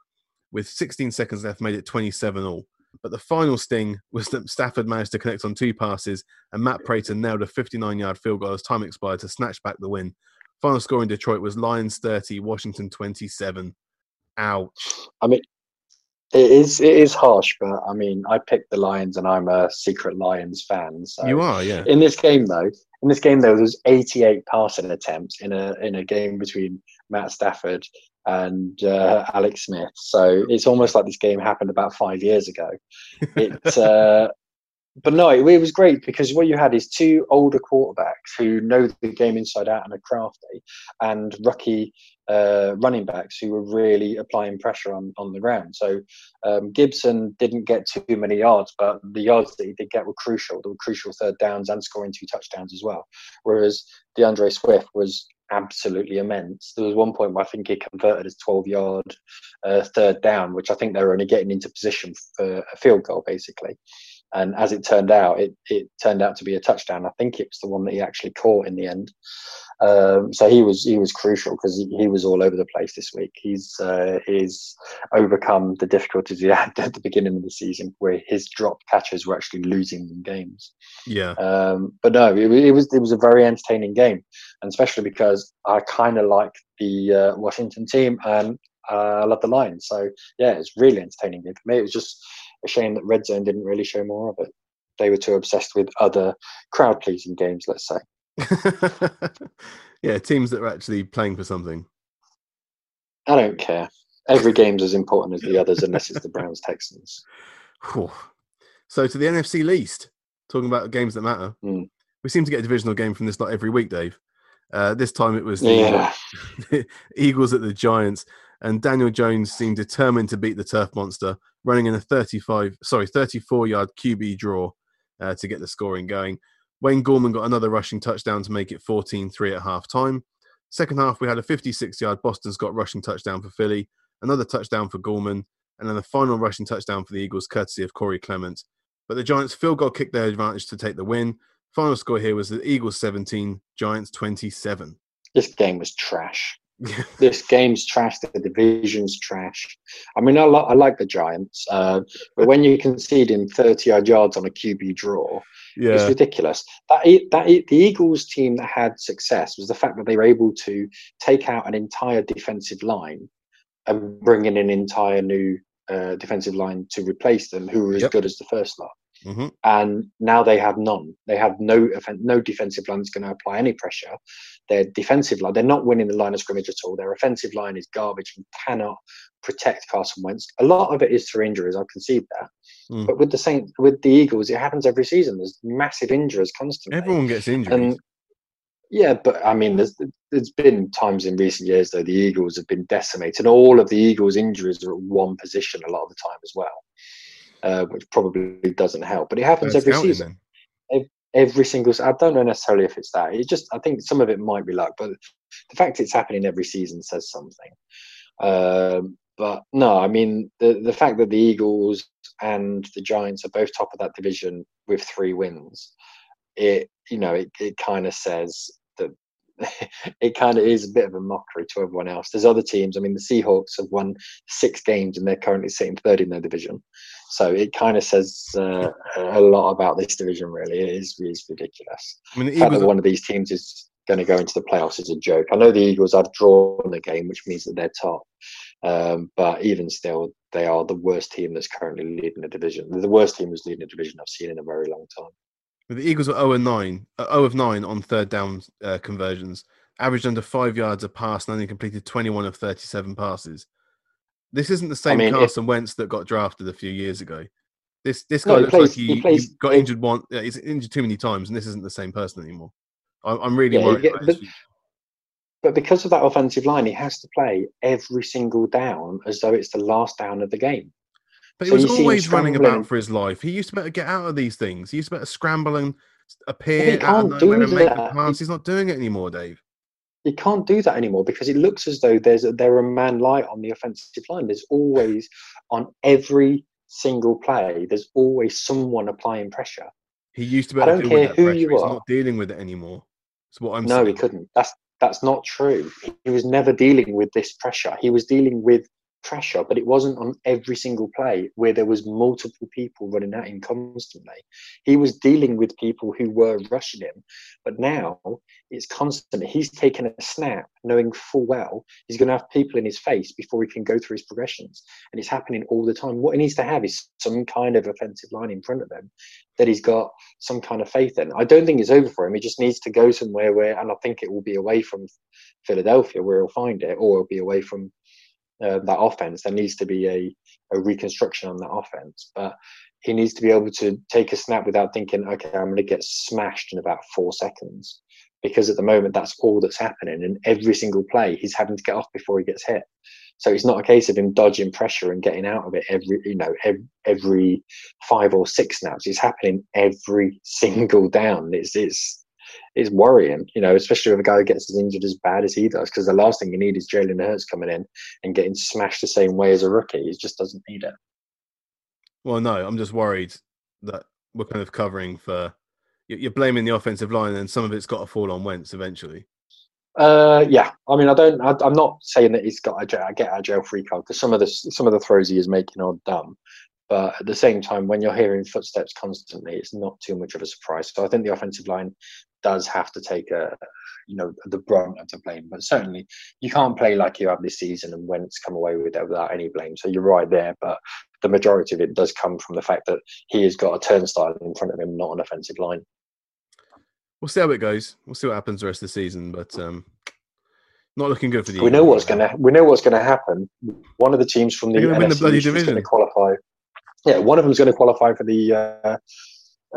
Speaker 1: with 16 seconds left made it 27 all. But the final sting was that Stafford managed to connect on two passes and Matt Prater nailed a 59 yard field goal as time expired to snatch back the win. Final score in Detroit was Lions 30, Washington 27. Ouch.
Speaker 2: I mean, it is it is harsh, but I mean, I picked the Lions, and I'm a secret Lions fan. So
Speaker 1: You are, yeah.
Speaker 2: in this game though in this game though there was 88 passing attempts in a in a game between matt stafford and uh, alex smith so it's almost like this game happened about five years ago it uh, but no it, it was great because what you had is two older quarterbacks who know the game inside out and are crafty and rookie uh, running backs who were really applying pressure on, on the ground. So um, Gibson didn't get too many yards, but the yards that he did get were crucial. They were crucial third downs and scoring two touchdowns as well. Whereas D'Andre Swift was absolutely immense. There was one point where I think he converted his 12 yard uh, third down, which I think they were only getting into position for a field goal, basically. And as it turned out, it, it turned out to be a touchdown. I think it was the one that he actually caught in the end. Um, so he was he was crucial because he, he was all over the place this week. He's uh, he's overcome the difficulties he had at the beginning of the season, where his drop catches were actually losing games.
Speaker 1: Yeah.
Speaker 2: Um, but no, it, it was it was a very entertaining game, and especially because I kind of like the uh, Washington team and uh, I love the Lions. So yeah, it's really entertaining game for me. It was just a shame that Red Zone didn't really show more of it. They were too obsessed with other crowd pleasing games, let's say.
Speaker 1: yeah, teams that are actually playing for something.
Speaker 2: I don't care. Every game's as important as the others, unless it's the Browns Texans.
Speaker 1: So to the NFC least, talking about games that matter.
Speaker 2: Mm.
Speaker 1: We seem to get a divisional game from this lot every week, Dave. Uh, this time it was the
Speaker 2: Yeah,
Speaker 1: Eagles at the Giants, and Daniel Jones seemed determined to beat the turf monster, running in a 35, sorry, 34 yard QB draw uh, to get the scoring going. Wayne Gallman got another rushing touchdown to make it 14 3 at half time. Second half, we had a 56 yard Boston Scott rushing touchdown for Philly, another touchdown for Gallman, and then the final rushing touchdown for the Eagles, courtesy of Corey Clement. But the Giants field goal kicked their advantage to take the win. Final score here was the Eagles 17, Giants 27.
Speaker 2: this game was trash. this game's trash. The division's trash. I mean, I, li- I like the Giants, uh, but when you concede in 30 odd yards on a QB draw, it's ridiculous. That that the Eagles team that had success was the fact that they were able to take out an entire defensive line and bring in an entire new uh, defensive line to replace them, who were as
Speaker 1: Yep.
Speaker 2: good as the first lot.
Speaker 1: Hmm
Speaker 2: And now they have none. They have no no defensive line that's going to apply any pressure. Their defensive line, they're not winning the line of scrimmage at all. Their offensive line is garbage and cannot protect Carson Wentz. A lot of it is through injuries. I concede that.
Speaker 1: Mm.
Speaker 2: But with the Saint, with the Eagles, it happens every season. There's massive injuries constantly.
Speaker 1: everyone gets injured.
Speaker 2: and yeah, but I mean, there's there's been times in recent years though the Eagles have been decimated. All of the Eagles' injuries are at one position a lot of the time as well, uh, which probably doesn't help. But it happens every
Speaker 1: Scouting
Speaker 2: season every single. I don't know necessarily if it's that. It just I think some of it might be luck, but the fact it's happening every season says something. Um, but no, I mean the the fact that the Eagles and the Giants are both top of that division with three wins, it you know it, it kind of says it kind of is a bit of a mockery to everyone else. There's other teams. I mean, the Seahawks have won six games and they're currently sitting third in their division. So it kind of says uh, a lot about this division. Really, it is, it is ridiculous. I mean, the, the fact that one of these teams is going to go into the playoffs is a joke. I know the Eagles have drawn the game, which means that they're top. Um, but even still, they are the worst team that's currently leading the division. They're the worst team that's leading the division I've seen in a very long time.
Speaker 1: The Eagles were 0 and 9, uh, 0 of 9 on third down uh, conversions, averaged under five yards a pass, and only completed 21 of 37 passes. This isn't the same I mean, Carson if, Wentz that got drafted a few years ago. This this guy no, looks plays, like he, he, plays, he got injured one. he's injured too many times, and this isn't the same person anymore. I'm, I'm really yeah, worried. but,
Speaker 2: but because of that offensive line, he has to play every single down as though it's the last down of the game.
Speaker 1: But so he was always running about for his life. He used to better get out of these things. He used to better scramble and appear out of nowhere and make pass. He's not doing it anymore, Dave.
Speaker 2: He can't do that anymore because it looks as though there's a, there a man light on the offensive line. There's always on every single play. There's always someone applying pressure.
Speaker 1: He used to be able to deal with that pressure. He's not dealing with it anymore. That's what I'm
Speaker 2: no,
Speaker 1: saying.
Speaker 2: he couldn't. That's that's not true. He was never dealing with this pressure. He was dealing with pressure, but it wasn't on every single play where there was multiple people running at him constantly. He was dealing with people who were rushing him, but now it's constant. He's taken a snap knowing full well he's going to have people in his face before he can go through his progressions, and it's happening all the time. What he needs to have is some kind of offensive line in front of him that he's got some kind of faith in. I don't think it's over for him. He just needs to go somewhere where, and I think it will be away from Philadelphia where he'll find it, or it'll be away from uh, that offense. There needs to be a, a reconstruction on that offense, but he needs to be able to take a snap without thinking, okay, I'm going to get smashed in about four seconds. Because at the moment, that's all that's happening. And every single play, he's having to get off before he gets hit. So it's not a case of him dodging pressure and getting out of it every, you know, every, every five or six snaps. It's happening every single down. It's, it's, is worrying, you know, especially with a guy who gets as injured as bad as he does. Because the last thing you need is Jalen Hurts coming in and getting smashed the same way as a rookie. He just doesn't need it.
Speaker 1: Well, no, I'm just worried that we're kind of covering for. You're blaming the offensive line, and some of it's got to fall on Wentz eventually.
Speaker 2: Uh, yeah, I mean, I don't. I, am not saying that he's got a get out of jail free card because some of the some of the throws he is making are dumb. But at the same time, when you're hearing footsteps constantly, it's not too much of a surprise. So I think the offensive line does have to take a you know the brunt of the blame. But certainly you can't play like you have this season and Wentz come away with it without any blame. So you're right there, but the majority of it does come from the fact that he has got a turnstile in front of him, not an offensive line.
Speaker 1: We'll see how it goes. We'll see what happens the rest of the season, but um, not looking good for the.
Speaker 2: We know what's going to. We know what's going to happen. One of the teams from the NFC win the bloody division. is going to qualify. Yeah, one of them is going to qualify for the uh,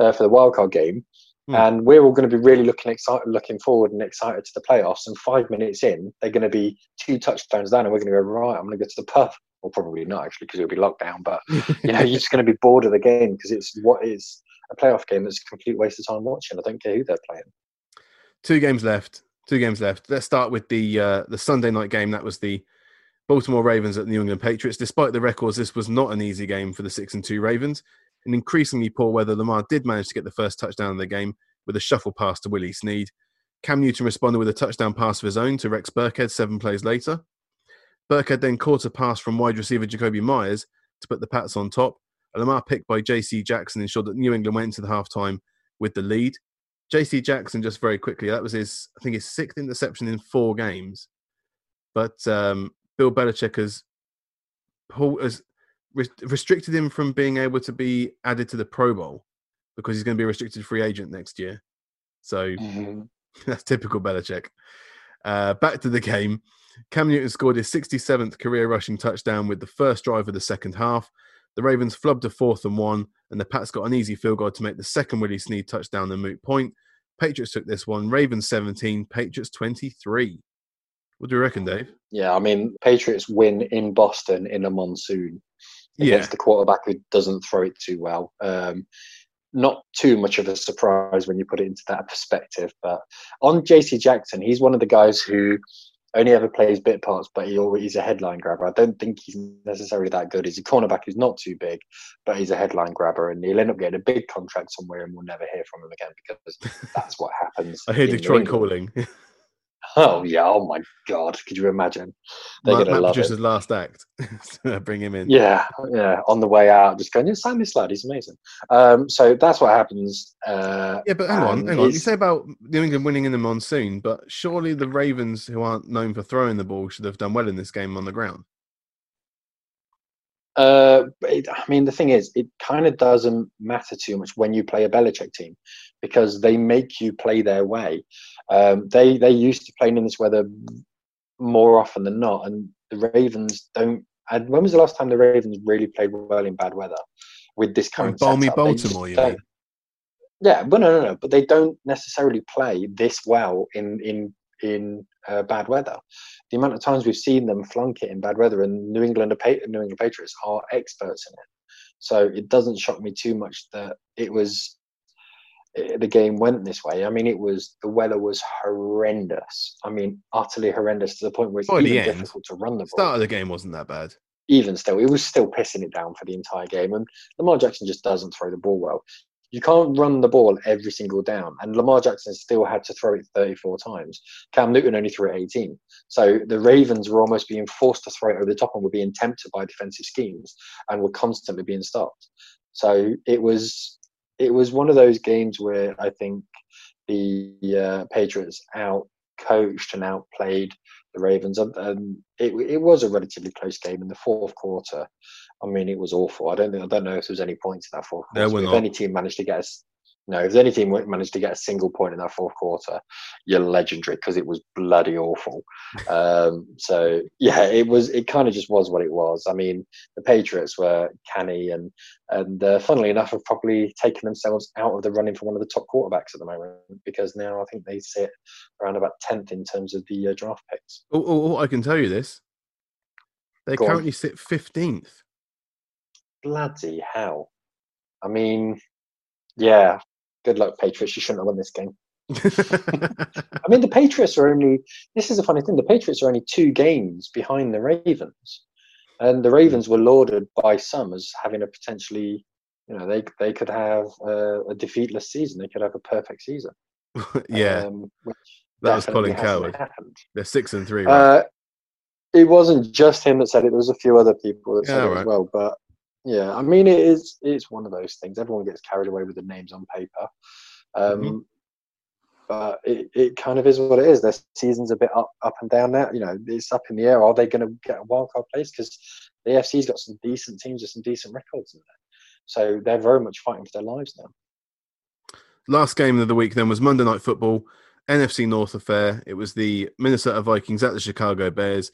Speaker 2: uh, for the wildcard game, Mm. And we're all going to be really looking excited, looking forward and excited to the playoffs. And five minutes in, they're going to be two touchdowns down, and we're going to go right. I'm going to go to the pub. Well, probably not actually, because it'll be lockdown. But you know, you're just going to be bored of the game because it's what is a playoff game that's a complete waste of time watching. I don't care who they're playing.
Speaker 1: Two games left. Two games left. Let's start with the uh, the Sunday night game. That was the Baltimore Ravens at the New England Patriots. Despite the records, this was not an easy game for the six and two Ravens. In increasingly poor weather, Lamar did manage to get the first touchdown of the game with a shuffle pass to Willie Snead. Cam Newton responded with a touchdown pass of his own to Rex Burkhead seven plays later. Burkhead then caught a pass from wide receiver Jakobi Meyers to put the Pats on top. A Lamar pick by J.C. Jackson ensured that New England went into the halftime with the lead. J.C. Jackson, just very quickly, that was his, I think, his sixth interception in four games. But um, Bill Belichick has, pulled, has restricted him from being able to be added to the Pro Bowl because he's going to be a restricted free agent next year. So mm-hmm. that's typical Belichick. Uh, back to the game. Cam Newton scored his 67th career rushing touchdown with the first drive of the second half. The Ravens flubbed a fourth and one, and the Pats got an easy field goal to make the second Willie Snead touchdown the moot point. Patriots took this one. Ravens 17, Patriots 23. What do you reckon, Dave?
Speaker 2: Yeah, I mean, Patriots win in Boston in a monsoon against yeah. the quarterback who doesn't throw it too well. Um, not too much of a surprise when you put it into that perspective. But on JC Jackson, he's one of the guys who only ever plays bit parts, but he always he's a headline grabber. I don't think he's necessarily that good. He's a cornerback who's not too big, but he's a headline grabber, and he'll end up getting a big contract somewhere, and we'll never hear from him again because that's what happens.
Speaker 1: I hear Detroit calling.
Speaker 2: Oh yeah! Oh my god! Could you imagine? They're
Speaker 1: Matt,
Speaker 2: gonna
Speaker 1: Matt
Speaker 2: love
Speaker 1: Patricia's
Speaker 2: it.
Speaker 1: last act. Bring him in.
Speaker 2: Yeah, yeah. On the way out, just going, yeah, sign this lad. He's amazing. Um, so that's what happens. Uh,
Speaker 1: Yeah, but hang on, hang on. You say about New England winning in the monsoon, but surely the Ravens, who aren't known for throwing the ball, should have done well in this game on the ground.
Speaker 2: Uh, it, I mean, the thing is, it kind of doesn't matter too much when you play a Belichick team because they make you play their way. Um, they they used to playing in this weather more often than not, and the Ravens don't. And when was the last time the Ravens really played well in bad weather with this
Speaker 1: Oh,
Speaker 2: current
Speaker 1: balmy
Speaker 2: setup? They
Speaker 1: Baltimore, you mean?
Speaker 2: Yeah, but no, no, no. But they don't necessarily play this well in in in uh, bad weather. The amount of times we've seen them flunk it in bad weather, and New England, New England Patriots are experts in it. So it doesn't shock me too much that it was eh, the game went this way. I mean, it was the weather was horrendous. I mean, utterly horrendous to the point where it's
Speaker 1: the
Speaker 2: even
Speaker 1: end,
Speaker 2: difficult to run the ball
Speaker 1: Start of the game wasn't that bad.
Speaker 2: even still, it was still pissing it down for the entire game. And Lamar Jackson just doesn't throw the ball well. You can't run the ball every single down. And Lamar Jackson still had to throw it 34 times. Cam Newton only threw it 18. So the Ravens were almost being forced to throw it over the top and were being tempted by defensive schemes and were constantly being stopped. So it was it was one of those games where I think the uh, Patriots out coached and outplayed the Ravens. And um, it, it was a relatively close game in the fourth quarter. I mean, it was awful. I don't think I don't know if there was any points in that fourth
Speaker 1: There
Speaker 2: quarter.
Speaker 1: were
Speaker 2: If any team managed to get us, no, if any team managed to get a single point in that fourth quarter, you're legendary because it was bloody awful. Um, so yeah, it was. It kind of just was what it was. I mean, the Patriots were canny and and uh, funnily enough, have probably taken themselves out of the running for one of the top quarterbacks at the moment because now I think they sit around about tenth in terms of the uh, draft picks.
Speaker 1: Oh, oh, oh, I can tell you this. They
Speaker 2: Go on.
Speaker 1: currently sit 15th.
Speaker 2: Bloody hell! I mean, yeah. Good luck, Patriots. You shouldn't have won this game. I mean, the Patriots are only. This is a funny thing. The Patriots are only two games behind the Ravens, and the Ravens were lauded by some as having a potentially, you know, they they could have a, a defeatless season. They could have a perfect season.
Speaker 1: yeah,
Speaker 2: um,
Speaker 1: that was Colin Cowherd.
Speaker 2: happened.
Speaker 1: They're six and three. Right?
Speaker 2: Uh, it wasn't just him that said it. There was a few other people that said
Speaker 1: Yeah,
Speaker 2: it
Speaker 1: right.
Speaker 2: as well. But yeah, I mean, it is it's one of those things. Everyone gets carried away with the names on paper. Um,
Speaker 1: Mhm.
Speaker 2: But it, it kind of is what it is. Their season's a bit up up and down now. You know, it's up in the air. Are they going to get a wild card place? Because the AFC's got some decent teams with some decent records in there. So they're very much fighting for their lives now.
Speaker 1: Last game of the week then was Monday Night Football, NFC North affair. It was the Minnesota Vikings at the Chicago Bears.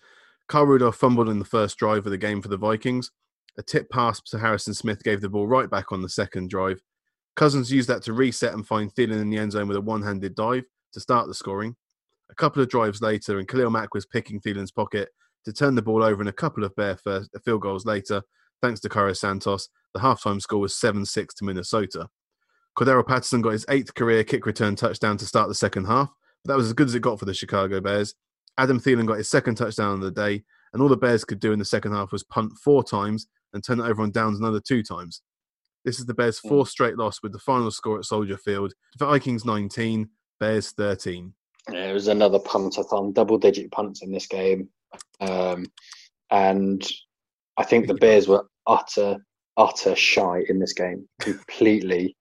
Speaker 1: Carl Rudolph fumbled in the first drive of the game for the Vikings. A tip pass to Harrison Smith gave the ball right back on the second drive. Cousins used that to reset and find Thielen in the end zone with a one-handed dive to start the scoring. A couple of drives later, and Khalil Mack was picking Thielen's pocket to turn the ball over, and a couple of Bear first, field goals later, thanks to Cairo Santos, the halftime score was 7-6 to Minnesota. Cordarrelle Patterson got his eighth career kick return touchdown to start the second half, but that was as good as it got for the Chicago Bears. Adam Thielen got his second touchdown of the day, and all the Bears could do in the second half was punt four times and turn it over on downs another two times. This is the Bears'
Speaker 2: Hmm.
Speaker 1: fourth straight loss with the final score at Soldier Field. Vikings 19, Bears 13.
Speaker 2: Yeah, it was another puntathon, double digit punts in this game. Um, and I think the Bears were utter, utter shy in this game, completely.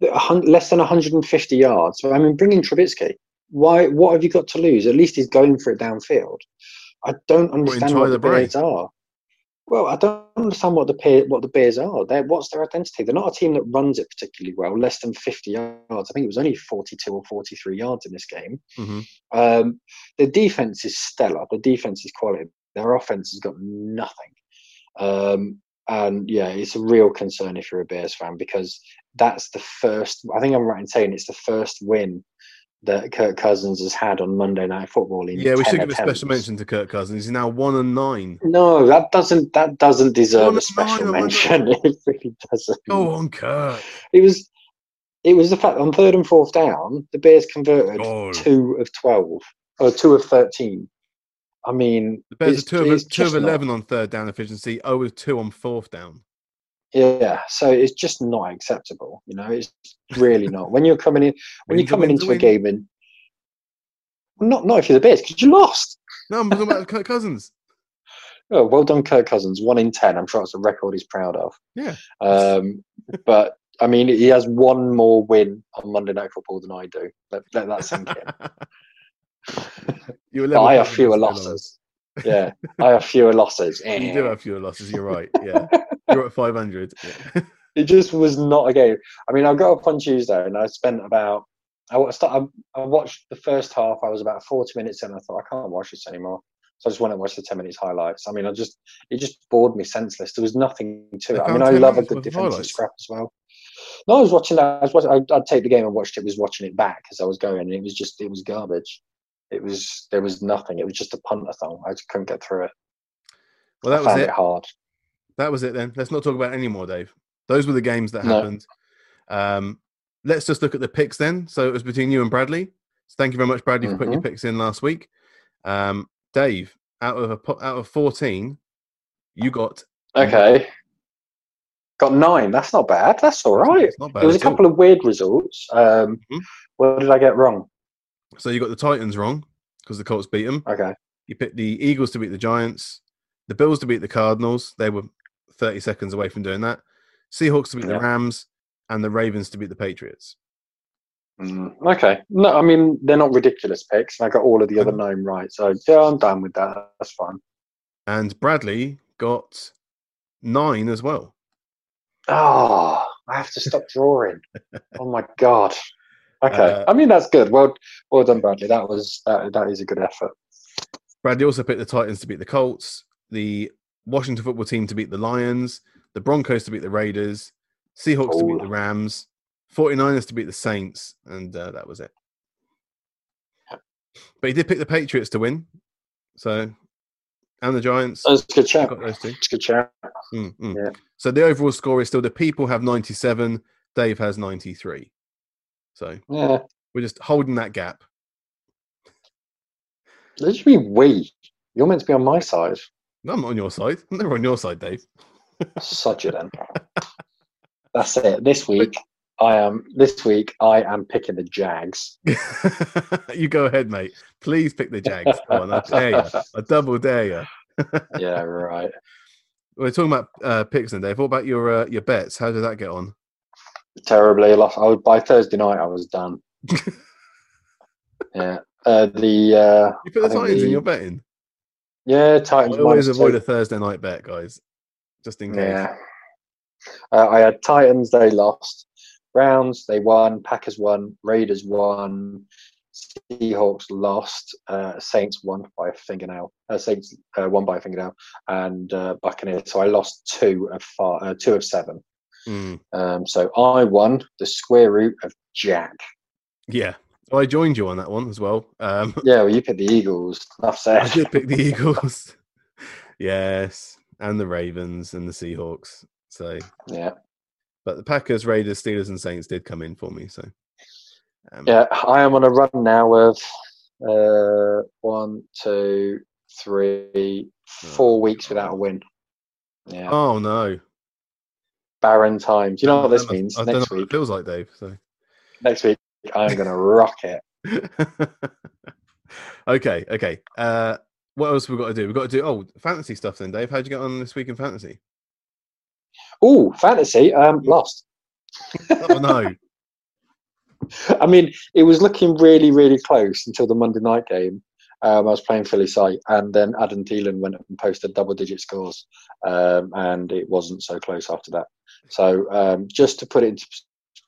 Speaker 2: Less than 150 yards. I mean, bring in Trubisky. Why? What have you got to lose? At least he's going for it downfield. I don't understand what
Speaker 1: Tyler
Speaker 2: the
Speaker 1: Bray.
Speaker 2: Bears are. Well, I don't understand what the Bear, what the Bears are. They're, what's their identity? They're not a team that runs it particularly well. Less than 50 yards. I think it was only 42 or 43 yards in this game.
Speaker 1: hmm
Speaker 2: Um, the defense is stellar. The defense is quality. Their offense has got nothing. Um, and yeah, it's a real concern if you're a Bears fan because that's the first. I think I'm right in saying it's the first win that Kirk Cousins has had on Monday Night Football. In
Speaker 1: Yeah, we should give a special mention to Kirk Cousins. He's now one and nine.
Speaker 2: No, that doesn't. That doesn't deserve a special mention. It really doesn't.
Speaker 1: Go on, Kirk.
Speaker 2: It was. It was the fact on third and fourth down, the Bears converted two of twelve or two of thirteen. I mean,
Speaker 1: The Bears are two of, two of
Speaker 2: just not-
Speaker 1: 11 on third down efficiency, 0 of 2 on fourth down.
Speaker 2: Yeah, so it's just not acceptable. You know, it's really not. When you're coming in, when
Speaker 1: Win's
Speaker 2: you're coming into a game and Not not if you're the best because you lost.
Speaker 1: No, I'm talking about Kirk Cousins.
Speaker 2: Oh, well done, Kirk Cousins. One in ten. I'm sure it's a record he's proud of.
Speaker 1: Yeah.
Speaker 2: Um, but I mean, he has one more win on Monday Night Football than I do. Let, let that sink in.
Speaker 1: You're
Speaker 2: I have fewer losses. Yeah, I have fewer losses.
Speaker 1: You do have fewer losses. You're right. Yeah, you're at 500. Yeah.
Speaker 2: it just was not a game. I mean, I got up on Tuesday and I spent about. I wa- start, I, watched the first half. I was about forty minutes in. And I thought I can't watch this anymore, so I just went and watched the ten minutes highlights. I mean, I just it just bored me senseless. There was nothing to it. I mean, I love a good defensive
Speaker 1: highlights.
Speaker 2: scrap as well. No, I was watching that. I was watching. I'd, I'd take the game and watched it. Was watching it back as I was going, and it was just it was garbage. It was there was nothing. It was just a puntathon. I just couldn't get through it.
Speaker 1: Well, that
Speaker 2: I
Speaker 1: was it.
Speaker 2: it hard.
Speaker 1: That was it then. Let's not talk about it anymore, Dave. Those were the games that
Speaker 2: No.
Speaker 1: happened. Um, let's just look at the picks then. So it was between you and Bradley. So thank you very much, Bradley, for putting your
Speaker 2: Mm-hmm.
Speaker 1: picks in last week. Um, Dave, out of a, out of 14, you got
Speaker 2: Okay. Got nine. That's not bad. That's all right.
Speaker 1: It's not bad
Speaker 2: There was a
Speaker 1: at all.
Speaker 2: couple of weird results. Um,
Speaker 1: Mhm.
Speaker 2: What did I get wrong?
Speaker 1: So you got the Titans wrong because the Colts beat them.
Speaker 2: Okay.
Speaker 1: You picked the Eagles to beat the Giants, the Bills to beat the Cardinals. They were 30 seconds away from doing that. Seahawks to beat
Speaker 2: Yeah.
Speaker 1: the Rams, and the Ravens to beat the Patriots.
Speaker 2: Mm, okay. No, I mean they're not ridiculous picks. I got all of the other
Speaker 1: Mhm.
Speaker 2: right, so yeah, I'm done with that. That's fine.
Speaker 1: And Bradley got nine as well.
Speaker 2: Oh, I have to stop drawing. oh my god. Okay.
Speaker 1: Uh,
Speaker 2: I mean that's good. Well, well done, Bradley. That was that. That is a good effort.
Speaker 1: Bradley also picked the Titans to beat the Colts, the Washington football team to beat the Lions, the Broncos to beat the Raiders, Seahawks to beat the Rams, 49ers to beat the Saints, and uh, that was it. But he did pick the Patriots to win. So, and the Giants.
Speaker 2: That's a good chat.
Speaker 1: got those two.
Speaker 2: It's a good chat.
Speaker 1: Mm, mm.
Speaker 2: Yeah.
Speaker 1: So the overall score is still the people have 97, Dave has 93. So
Speaker 2: Yeah.
Speaker 1: we're just holding that gap.
Speaker 2: Mean we? You're meant to be on my side.
Speaker 1: I'm not on your side. I'm never on your side, Dave.
Speaker 2: Such a then. That's it. This week, I am. This week, I am picking the Jags.
Speaker 1: you go ahead, mate. Please pick the Jags. Go on, I dare you. I double dare you.
Speaker 2: yeah, right.
Speaker 1: We're talking about uh, picks then, Dave. What about your uh, your bets? How did that get on?
Speaker 2: Terribly lost. I was, by Thursday night, I was done. yeah. Uh, the uh,
Speaker 1: You put the
Speaker 2: I think
Speaker 1: Titans in your betting.
Speaker 2: yeah
Speaker 1: I
Speaker 2: Titans.
Speaker 1: always avoid
Speaker 2: two.
Speaker 1: a Thursday night bet, guys, just in case.
Speaker 2: Yeah. Uh, I had Titans. They lost. Browns. They won. Packers won. Raiders won. Seahawks lost. Uh, Saints won by a fingernail. Uh, Saints uh, won by a fingernail, and uh, Buccaneers. So I lost two of five, uh, two of seven.
Speaker 1: Mm,
Speaker 2: Um, so I won the square root of Jack.
Speaker 1: yeah. I joined you on that one as well. Um,
Speaker 2: Yeah, well, you picked the Eagles. Enough
Speaker 1: I
Speaker 2: said.
Speaker 1: did pick the Eagles. yes, and the Ravens and the Seahawks. So,
Speaker 2: Yeah,
Speaker 1: but the Packers, Raiders, Steelers, and Saints did come in for me. So, um,
Speaker 2: yeah. I am on a run now of uh, one, two, three, four weeks without a win. Yeah,
Speaker 1: Oh no!
Speaker 2: Barren times. You know what this means?
Speaker 1: I don't know
Speaker 2: Next
Speaker 1: what
Speaker 2: week,
Speaker 1: it feels like, Dave. So,
Speaker 2: next week, I'm going to rock it.
Speaker 1: okay, okay. Uh, what else we got to do? We've got to do oh fantasy stuff then, Dave. How'd you get on this week in fantasy?
Speaker 2: Oh, fantasy. Um, lost.
Speaker 1: Oh no!
Speaker 2: I mean, it was looking really, really close until the Monday night game. Um, I was playing Philly side, and then Adam Thielen went and posted double-digit scores, um, and it wasn't so close after that. So, um, just to put it into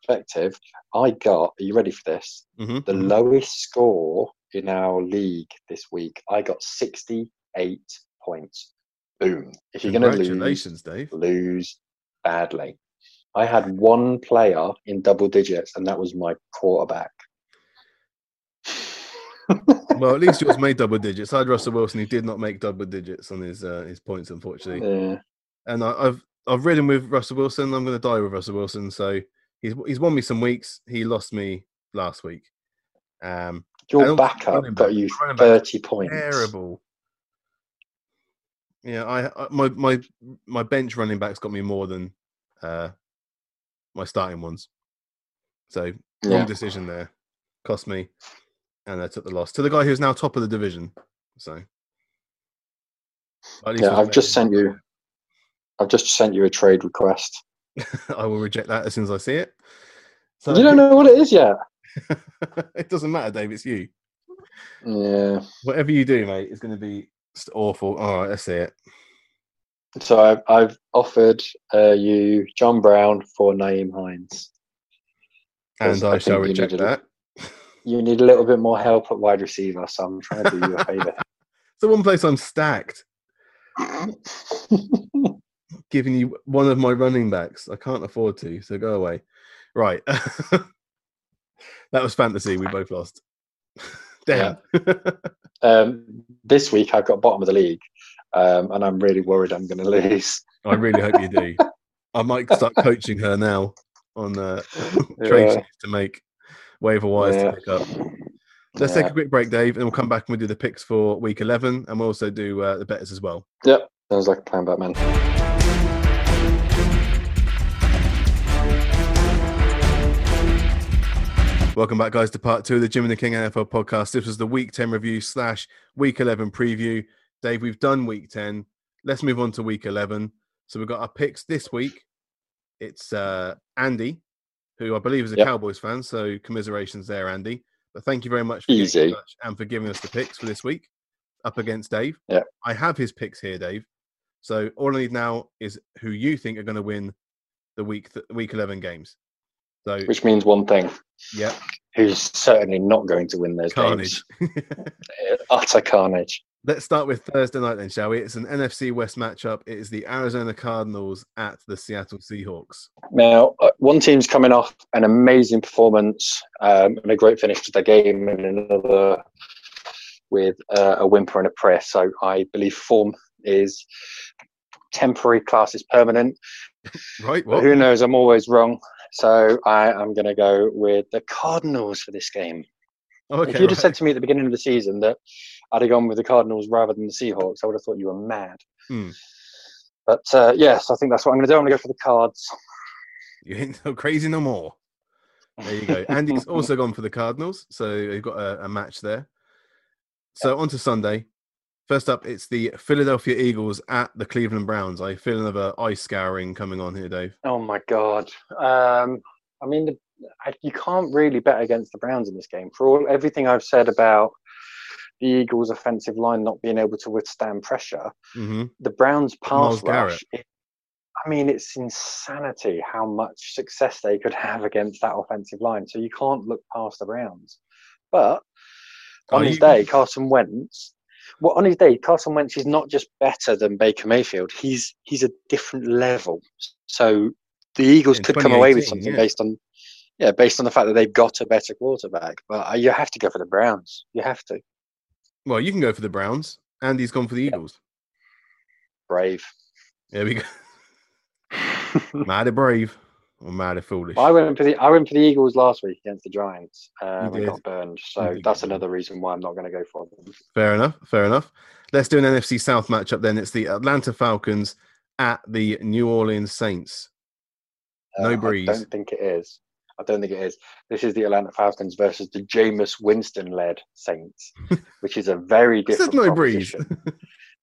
Speaker 2: perspective, I got. Are you ready for this?
Speaker 1: Mhm,
Speaker 2: The
Speaker 1: mhm.
Speaker 2: lowest score in our league this week. I got sixty-eight points. Boom! If you're going to lose,
Speaker 1: Dave.
Speaker 2: lose badly. I had one player in double digits, and that was my quarterback.
Speaker 1: Well, at least yours made double digits. I had Russell Wilson. He did not make double digits on his uh, his points, unfortunately.
Speaker 2: Yeah.
Speaker 1: And I, I've I've ridden with Russell Wilson. I'm going to die with Russell Wilson. So he's he's won me some weeks. He lost me last week. Um,
Speaker 2: Your backup
Speaker 1: running
Speaker 2: got
Speaker 1: back-
Speaker 2: you
Speaker 1: back
Speaker 2: 30 points.
Speaker 1: terrible. Yeah, I, I my my my bench running backs got me more than uh my starting ones. So wrong
Speaker 2: Yeah.
Speaker 1: decision there. Cost me. And they took the loss to the guy who's now top of the division. So,
Speaker 2: Yeah, I've just sent you. I've just sent you a trade request.
Speaker 1: I will reject that as soon as I see it. So
Speaker 2: You don't know what it is yet.
Speaker 1: it doesn't matter, Dave. It's you.
Speaker 2: Yeah.
Speaker 1: Whatever you do, mate, is going to be awful. All right, let's see it.
Speaker 2: So I've, I've offered uh, you John Brown for Nyheim Hines.
Speaker 1: And I,
Speaker 2: I
Speaker 1: shall reject that.
Speaker 2: You need a little bit more help at wide receiver, so I'm trying to do you a favour.
Speaker 1: So one place I'm stacked, giving you one of my running backs. I can't afford to, so go away. Right. that was fantasy. We both lost. Damn.
Speaker 2: um, this week I've got bottom of the league, um, and I'm really worried I'm going to lose.
Speaker 1: I really hope you do. I might start coaching her now on uh, trade
Speaker 2: Yeah.
Speaker 1: sheets to make waiver wires
Speaker 2: Yeah.
Speaker 1: to pick up. Let's take a quick break, Dave, and we'll come back and we'll do the picks for week 11, and we'll also do uh, the betters as well.
Speaker 2: Yep, sounds like a plan, Batman.
Speaker 1: Welcome back, guys, to part two of the Jim and the King NFL podcast. This was the week 10 review slash week 11 preview. Dave, we've done week 10. Let's move on to week 11. So we've got our picks this week. It's uh, Andy, who I believe is a
Speaker 2: Yep.
Speaker 1: Cowboys fan. So commiserations there, Andy. But thank you very much for
Speaker 2: Easy.
Speaker 1: and for giving us the picks for this week up against Dave.
Speaker 2: Yep.
Speaker 1: I have his picks here, Dave. So all I need now is who you think are going to win the week th- week 11 games. So,
Speaker 2: Which means one thing:
Speaker 1: yeah,
Speaker 2: who's certainly not going to win those
Speaker 1: carnage.
Speaker 2: games. Utter carnage.
Speaker 1: Let's start with Thursday night then, shall we? It's an NFC West matchup. It is the Arizona Cardinals at the Seattle Seahawks.
Speaker 2: Now, uh, one team's coming off an amazing performance um, and a great finish to the game, and another with uh, a whimper and a prayer. So I believe form is temporary, class is permanent.
Speaker 1: Right? What?
Speaker 2: who knows? I'm always wrong. So I am going to go with the Cardinals for this game.
Speaker 1: Okay,
Speaker 2: if you'd
Speaker 1: right.
Speaker 2: have said to me at the beginning of the season that I'd have gone with the Cardinals rather than the Seahawks, I would have thought you were mad.
Speaker 1: Hmm.
Speaker 2: But uh, yes, I think that's what I'm going to do. I'm going to go for the Cards.
Speaker 1: you ain't so crazy no more. There you go. Andy's also gone for the Cardinals, so you've got a, a match there. So on to Sunday. First up, it's the Philadelphia Eagles at the Cleveland Browns. I feel another ice scouring coming on here, Dave.
Speaker 2: Oh my god! Um, I mean, the, I, you can't really bet against the Browns in this game for all everything I've said about the Eagles' offensive line not being able to withstand pressure.
Speaker 1: hmm
Speaker 2: The Browns' pass rush. It, I mean, it's insanity how much success they could have against that offensive line. So you can't look past the Browns. But on
Speaker 1: Are
Speaker 2: his
Speaker 1: you-
Speaker 2: day, Carson Wentz. Well, on his day, Carson Wentz is not just better than Baker Mayfield. He's he's a different level. So the Eagles
Speaker 1: In
Speaker 2: could come away with something
Speaker 1: yeah.
Speaker 2: based on, yeah, based on the fact that they've got a better quarterback. But uh, you have to go for the Browns. You have to.
Speaker 1: Well, you can go for the Browns. Andy's gone for the Eagles.
Speaker 2: Brave.
Speaker 1: There we go. Mad or brave or mad or foolish?
Speaker 2: I went for the I went for the Eagles last week against the Giants. Um,
Speaker 1: You
Speaker 2: and got burned. So that's another reason why I'm not going to go for them.
Speaker 1: Fair enough. Fair enough. Let's do an NFC South matchup then. It's the Atlanta Falcons at the New Orleans Saints. No
Speaker 2: Uh,
Speaker 1: Brees.
Speaker 2: I don't think it is. I don't think it is. This is the Atlanta Falcons versus the Jameis Winston-led Saints, which is a very different
Speaker 1: no
Speaker 2: Brees.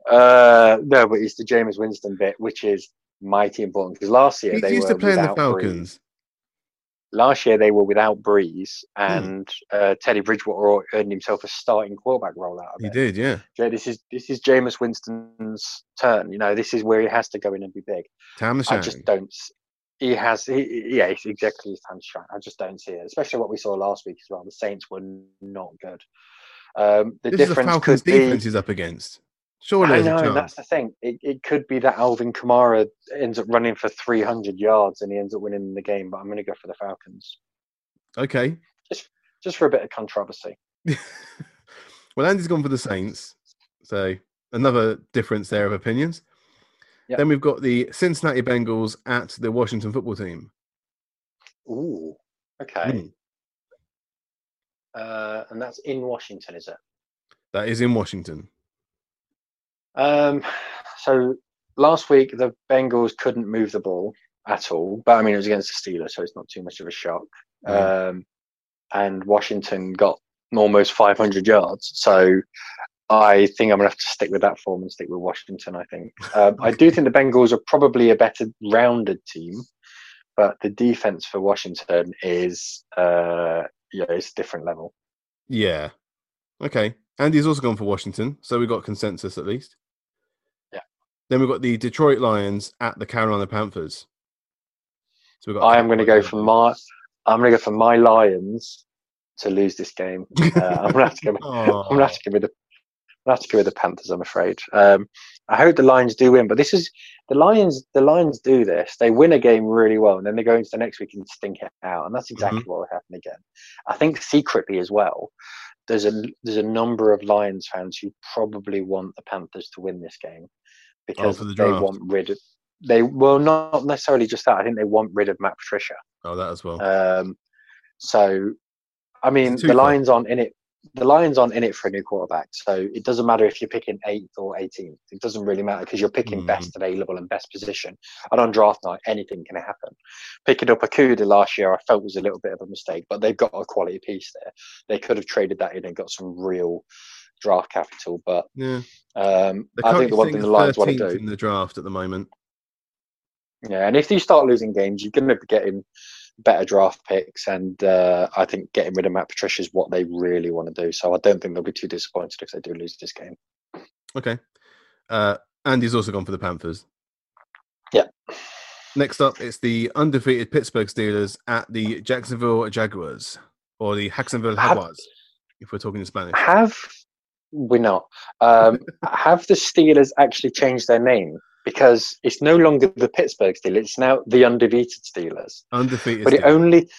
Speaker 2: uh, no, but it's the Jameis Winston bit, which is mighty important because last year
Speaker 1: He's
Speaker 2: they
Speaker 1: used
Speaker 2: were
Speaker 1: to playing the Falcons.
Speaker 2: Brees. Last year they were without Brees,
Speaker 1: Hmm.
Speaker 2: and uh, Teddy Bridgewater earned himself a starting quarterback role out of
Speaker 1: He
Speaker 2: it.
Speaker 1: did, yeah.
Speaker 2: Yeah, this is this is Jameis Winston's turn. You know, this is where he has to go in and be big. I just don't. He has, he, yeah, it's exactly his time to shine. I just don't see it, especially what we saw last week as well. The Saints were not good. Um, the
Speaker 1: This is
Speaker 2: difference
Speaker 1: Falcons
Speaker 2: could be.
Speaker 1: defense he's up against. Surely
Speaker 2: I know, that's the thing. It, it could be that Alvin Kamara ends up running for 300 yards and he ends up winning the game, but I'm going to go for the Falcons
Speaker 1: Okay.
Speaker 2: just just for a bit of controversy.
Speaker 1: well, Andy's gone for the Saints. So another difference there of opinions.
Speaker 2: Yep.
Speaker 1: Then we've got the Cincinnati Bengals at the Washington football team.
Speaker 2: Ooh, okay.
Speaker 1: Mm.
Speaker 2: Uh, and that's in Washington, is it?
Speaker 1: That is in Washington.
Speaker 2: Um, so last week the Bengals couldn't move the ball at all, but I mean it was against the Steelers, so it's not too much of a shock.
Speaker 1: Mm.
Speaker 2: Um, and Washington got almost 500 yards. So I think I'm going to have to stick with that form and stick with Washington. I think um, I do think the Bengals are probably a better rounded team, but the defense for Washington is uh, yeah, it's a different level.
Speaker 1: Yeah. Okay. Andy's also gone for Washington, so we've got consensus at least.
Speaker 2: Yeah.
Speaker 1: Then we've got the Detroit Lions at the Carolina Panthers.
Speaker 2: So we got. I am going to go for my. I'm going to go for my Lions to lose this game. Uh, I'm going to have to go. I'm going to have to give it a i have to go with the Panthers. I'm afraid. Um, I hope the Lions do win, but this is the Lions. The Lions do this. They win a game really well, and then they go into the next week and stink it out, and that's exactly mm-hmm. what will happen again. I think secretly as well. There's a there's a number of Lions fans who probably want the Panthers to win this game because
Speaker 1: oh, the
Speaker 2: they want rid of they well not necessarily just that. I think they want rid of Matt Patricia.
Speaker 1: Oh, that as well.
Speaker 2: Um, so, I mean, the Lions on in it the Lions aren't in it for a new quarterback, so it doesn't matter if you're picking eighth or 18th. It doesn't really matter because you're picking mm. best available and best position. And on draft night, anything can happen. Picking up a Okudah last year, I felt was a little bit of a mistake, but they've got a quality piece there. They could have traded that in and got some real draft capital. But
Speaker 1: yeah.
Speaker 2: um, I think the one thing the Lions want to do
Speaker 1: in the draft at the moment.
Speaker 2: Yeah, and if you start losing games, you're going to be getting better draft picks, and uh, I think getting rid of Matt Patricia is what they really want to do. So I don't think they'll be too disappointed if they do lose this game.
Speaker 1: Okay. Uh, Andy's also gone for the Panthers.
Speaker 2: Yeah.
Speaker 1: Next up, it's the undefeated Pittsburgh Steelers at the Jacksonville Jaguars, or the Jacksonville Jaguars, if we're talking in Spanish.
Speaker 2: Have we not? Um, have the Steelers actually changed their name? Because it's no longer the Pittsburgh Steelers; it's now the undefeated Steelers.
Speaker 1: Undefeated,
Speaker 2: but it only,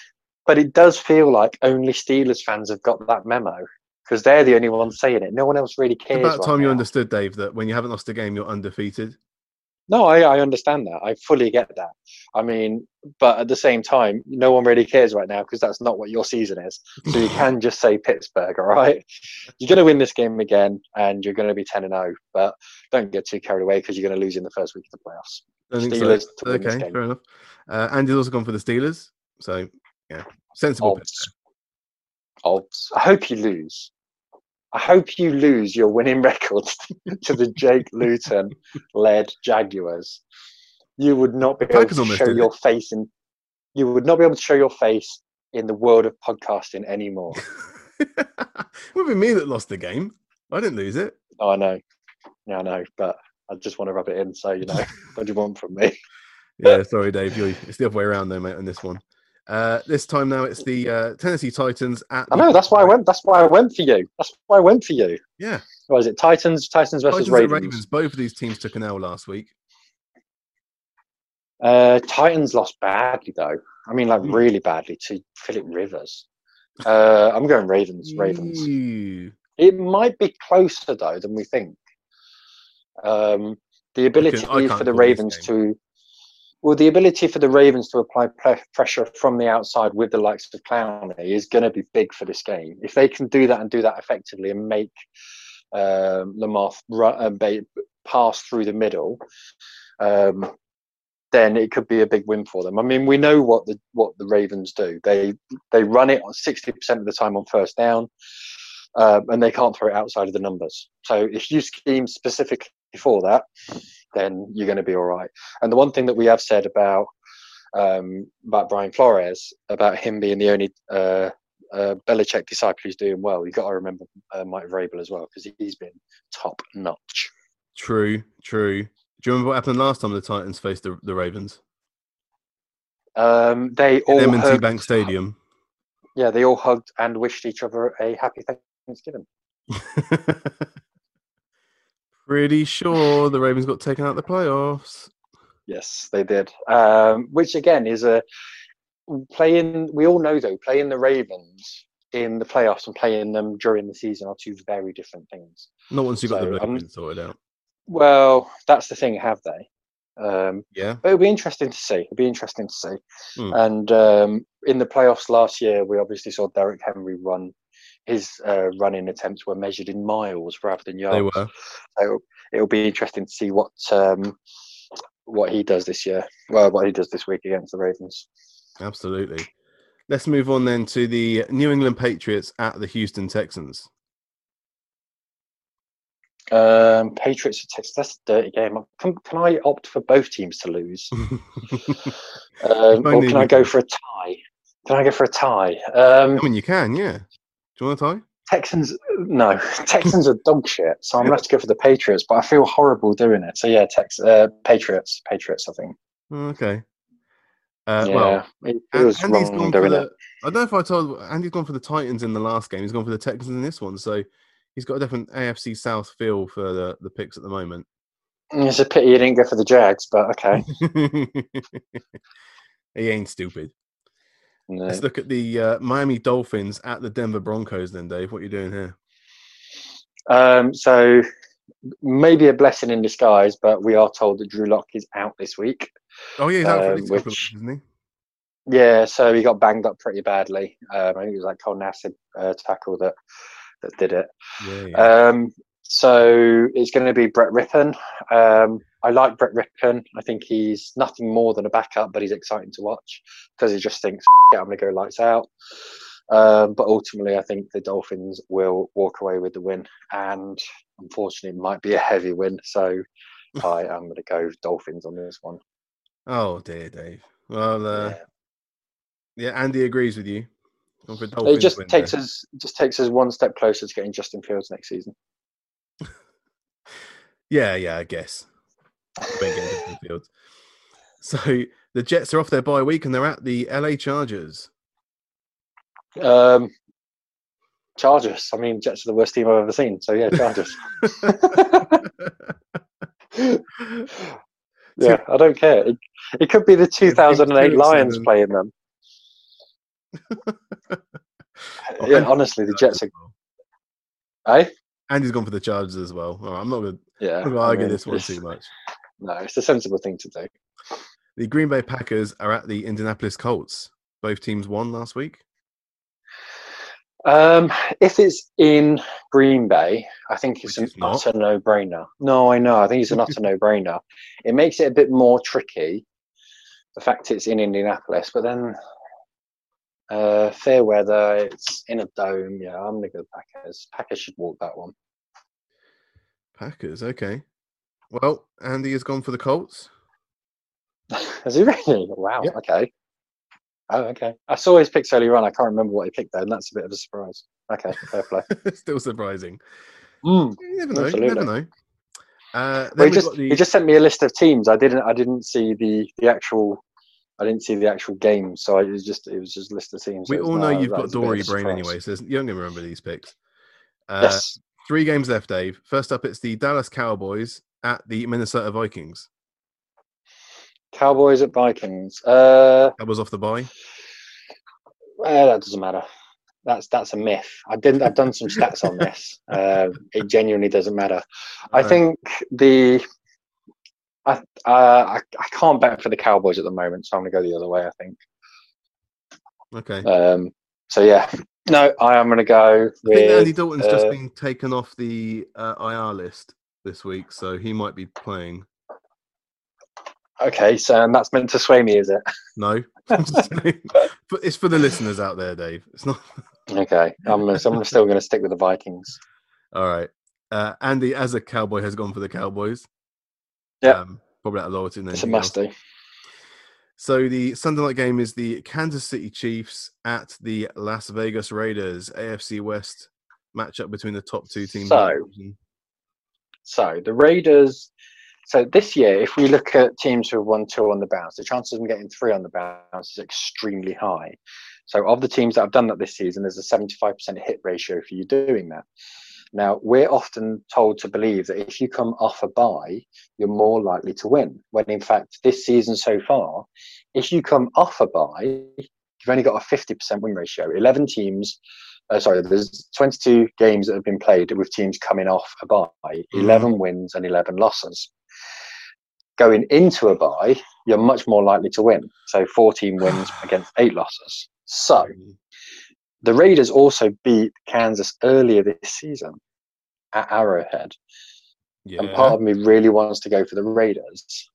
Speaker 2: but it does feel like only Steelers fans have got that memo because they're the only ones saying it. No one else really cares.
Speaker 1: It's about
Speaker 2: right
Speaker 1: time
Speaker 2: now.
Speaker 1: you understood, Dave, that when you haven't lost a game, you're undefeated.
Speaker 2: No, I, I understand that. I fully get that. I mean, but at the same time, no one really cares right now because that's not what your season is. So you can just say Pittsburgh, all right? You're going to win this game again and you're going to be 10 and 0, but don't get too carried away because you're going to lose in the first week of the playoffs.
Speaker 1: I think Steelers so. Okay, fair enough. Uh, Andy's also gone for the Steelers. So, yeah, sensible.
Speaker 2: Odds. Odds. I hope you lose. I hope you lose your winning record to the Jake Luton led Jaguars. You would not be able to show your face in you would not be able to show your face in the world of podcasting anymore.
Speaker 1: it would be me that lost the game. I didn't lose it.
Speaker 2: Oh, I know. Yeah, I know, but I just want to rub it in. So you know, what do you want from me?
Speaker 1: yeah, sorry, Dave. You're, it's the other way around, though, mate. On this one, uh, this time now it's the uh, Tennessee Titans at.
Speaker 2: I know that's why I went. That's why I went for you. That's why I went for you.
Speaker 1: Yeah.
Speaker 2: What is it? Titans, Titans versus Titans Ravens. Ravens.
Speaker 1: Both of these teams took an L last week.
Speaker 2: Uh, Titans lost badly though. I mean, like mm. really badly to Philip Rivers. Uh, I'm going Ravens. Ravens. It might be closer though than we think. Um, the ability for the Ravens to well, the ability for the Ravens to apply pressure from the outside with the likes of Clowney is going to be big for this game. If they can do that and do that effectively and make um, Lamar run, uh, pass through the middle, um, then it could be a big win for them. I mean, we know what the what the Ravens do. They they run it sixty percent of the time on first down, uh, and they can't throw it outside of the numbers. So if you scheme specifically for that, then you're going to be all right. And the one thing that we have said about um, about Brian Flores, about him being the only uh, uh, Belichick disciple who's doing well, you've got to remember uh, Mike Vrabel as well because he's been top notch.
Speaker 1: True, true. Do you remember what happened last time the Titans faced the, the Ravens?
Speaker 2: Um, they all
Speaker 1: M&T Bank Stadium.
Speaker 2: Yeah, they all hugged and wished each other a happy Thanksgiving.
Speaker 1: Pretty sure the Ravens got taken out of the playoffs.
Speaker 2: Yes, they did. Um, which again is a playing. We all know though, playing the Ravens in the playoffs and playing them during the season are two very different things.
Speaker 1: Not once you've so, got the um, sorted out.
Speaker 2: Well, that's the thing, have they? Um,
Speaker 1: yeah.
Speaker 2: But it'll be interesting to see. It'll be interesting to see. Hmm. And um, in the playoffs last year, we obviously saw Derrick Henry run his uh, running attempts were measured in miles rather than yards.
Speaker 1: They were.
Speaker 2: So it'll be interesting to see what um, what he does this year. Well, what he does this week against the Ravens.
Speaker 1: Absolutely. Let's move on then to the New England Patriots at the Houston Texans.
Speaker 2: Um, Patriots are Texans. That's a dirty game. Can, can I opt for both teams to lose, um, or can I go for a tie? Can I go for a tie? Um,
Speaker 1: I mean, you can, yeah. Do you want to tie?
Speaker 2: Texans, no. Texans are dog shit, so I'm going to have to go for the Patriots. But I feel horrible doing it. So yeah, Tex, uh, Patriots, Patriots. I think.
Speaker 1: Okay. Uh,
Speaker 2: yeah,
Speaker 1: well,
Speaker 2: it, it was
Speaker 1: Andy's
Speaker 2: wrong
Speaker 1: gone for
Speaker 2: doing
Speaker 1: the,
Speaker 2: it.
Speaker 1: I don't know if I told Andy's gone for the Titans in the last game. He's gone for the Texans in this one, so he's got a different AFC South feel for the, the picks at the moment.
Speaker 2: It's a pity you didn't go for the Jags, but okay.
Speaker 1: he ain't stupid.
Speaker 2: No.
Speaker 1: Let's look at the uh, Miami Dolphins at the Denver Broncos. Then, Dave, what are you doing here?
Speaker 2: Um, so maybe a blessing in disguise, but we are told that Drew Lock is out this week.
Speaker 1: Oh yeah, he's out for
Speaker 2: Um,
Speaker 1: at least a couple of
Speaker 2: which-
Speaker 1: isn't
Speaker 2: Yeah, so he got banged up pretty badly. Um, I think it was like Colin Acid uh, tackle that that did it.
Speaker 1: Yeah, yeah.
Speaker 2: Um, so it's going to be Brett Rypien. Um, I like Brett Rypien. I think he's nothing more than a backup, but he's exciting to watch because he just thinks, "F- it, I'm going to go lights out. Um, but ultimately, I think the Dolphins will walk away with the win, and unfortunately, it might be a heavy win. So I am going to go Dolphins on this one.
Speaker 1: oh dear, Dave. Well, uh,
Speaker 2: Yeah.
Speaker 1: yeah. Andy agrees with you.
Speaker 2: It just takes
Speaker 1: there.
Speaker 2: us just takes us one step closer to getting Justin Fields next season.
Speaker 1: Yeah, yeah, I guess. We ain't getting Justin Fields. So the Jets are off their bye week and they're at the LA Chargers.
Speaker 2: Um, Chargers. I mean, Jets are the worst team I've ever seen. So yeah, Chargers. yeah, I don't care. It, it could be the 2008 Lions playing them. Yeah, honestly, the Jets are. Eh?
Speaker 1: Andy's gone for the Chargers as well. All right, I'm not going
Speaker 2: Yeah.
Speaker 1: to
Speaker 2: I
Speaker 1: argue
Speaker 2: mean,
Speaker 1: this one too much.
Speaker 2: No, it's a sensible thing to do.
Speaker 1: The Green Bay Packers are at the Indianapolis Colts. Both teams won last week.
Speaker 2: Um, if it's in Green Bay, I think it's
Speaker 1: Which
Speaker 2: an
Speaker 1: not.
Speaker 2: utter no-brainer. No, I know. I think it's an utter no-brainer. It makes it a bit more tricky, the fact it's in Indianapolis, but then uh, fair weather, it's in a dome. Yeah, I'm gonna go Packers. Packers should walk that one.
Speaker 1: Packers, okay. Well, Andy has gone for the Colts.
Speaker 2: Has he really? Wow.
Speaker 1: Yeah.
Speaker 2: Okay. Oh, okay. I saw his picks earlier on. I can't remember what he picked though, and that's a bit of a surprise. Okay, fair play.
Speaker 1: Still surprising.
Speaker 2: Mm.
Speaker 1: You never know. You
Speaker 2: Absolutely.
Speaker 1: never know. Uh,
Speaker 2: Well, he just
Speaker 1: the,
Speaker 2: he just sent me a list of teams. I didn't I didn't see the the actual. I didn't see the actual game, so it was just it was just a list of teams.
Speaker 1: we all know
Speaker 2: not-
Speaker 1: you've
Speaker 2: that
Speaker 1: got Dory brain anyway, so you're going to remember these picks. Uh,
Speaker 2: Yes.
Speaker 1: Three games left, Dave. First up, it's the Dallas Cowboys at the Minnesota Vikings.
Speaker 2: Cowboys at Vikings. Uh,
Speaker 1: That was off the bye.
Speaker 2: eh, that doesn't matter. That's that's a myth. I didn't. I've done some stats on this. Uh, it genuinely doesn't matter. I think the. I, uh, I I can't bet for the Cowboys at the moment, so I'm gonna go the other way. I think.
Speaker 1: Okay.
Speaker 2: Um, so yeah, no, I am gonna go
Speaker 1: I think Andy
Speaker 2: with.
Speaker 1: Dalton's just
Speaker 2: uh,
Speaker 1: been taken off the uh, IR list this week, so he might be playing.
Speaker 2: Okay, so and that's meant to sway me, is it?
Speaker 1: No, just. But it's for the listeners out there, Dave. It's not.
Speaker 2: Okay, I'm, so I'm still going to stick with the Vikings.
Speaker 1: All right. Uh, Andy, as a cowboy, has gone for the Cowboys.
Speaker 2: Yeah.
Speaker 1: Um, probably out of loyalty.
Speaker 2: It's a must do.
Speaker 1: So the Sunday night game is the Kansas City Chiefs at the Las Vegas Raiders. AFC West matchup between the top two teams.
Speaker 2: So- So the Raiders. So this year, if we look at teams who have won two on the bounce, the chances of them getting three on the bounce is extremely high. So of the teams that have done that this season, there's a 75% hit ratio for you doing that. Now we're often told to believe that if you come off a bye, you're more likely to win. When in fact, this season so far, if you come off a bye, you've only got a 50% win ratio. 11 teams uh, sorry, there's 22 games that have been played with teams coming off a bye, 11 wins and 11 losses. Going into a bye, you're much more likely to win. So 14 wins against eight losses. So the Raiders also beat Kansas earlier this season at Arrowhead.
Speaker 1: yeah.
Speaker 2: And part of me really wants to go for the Raiders.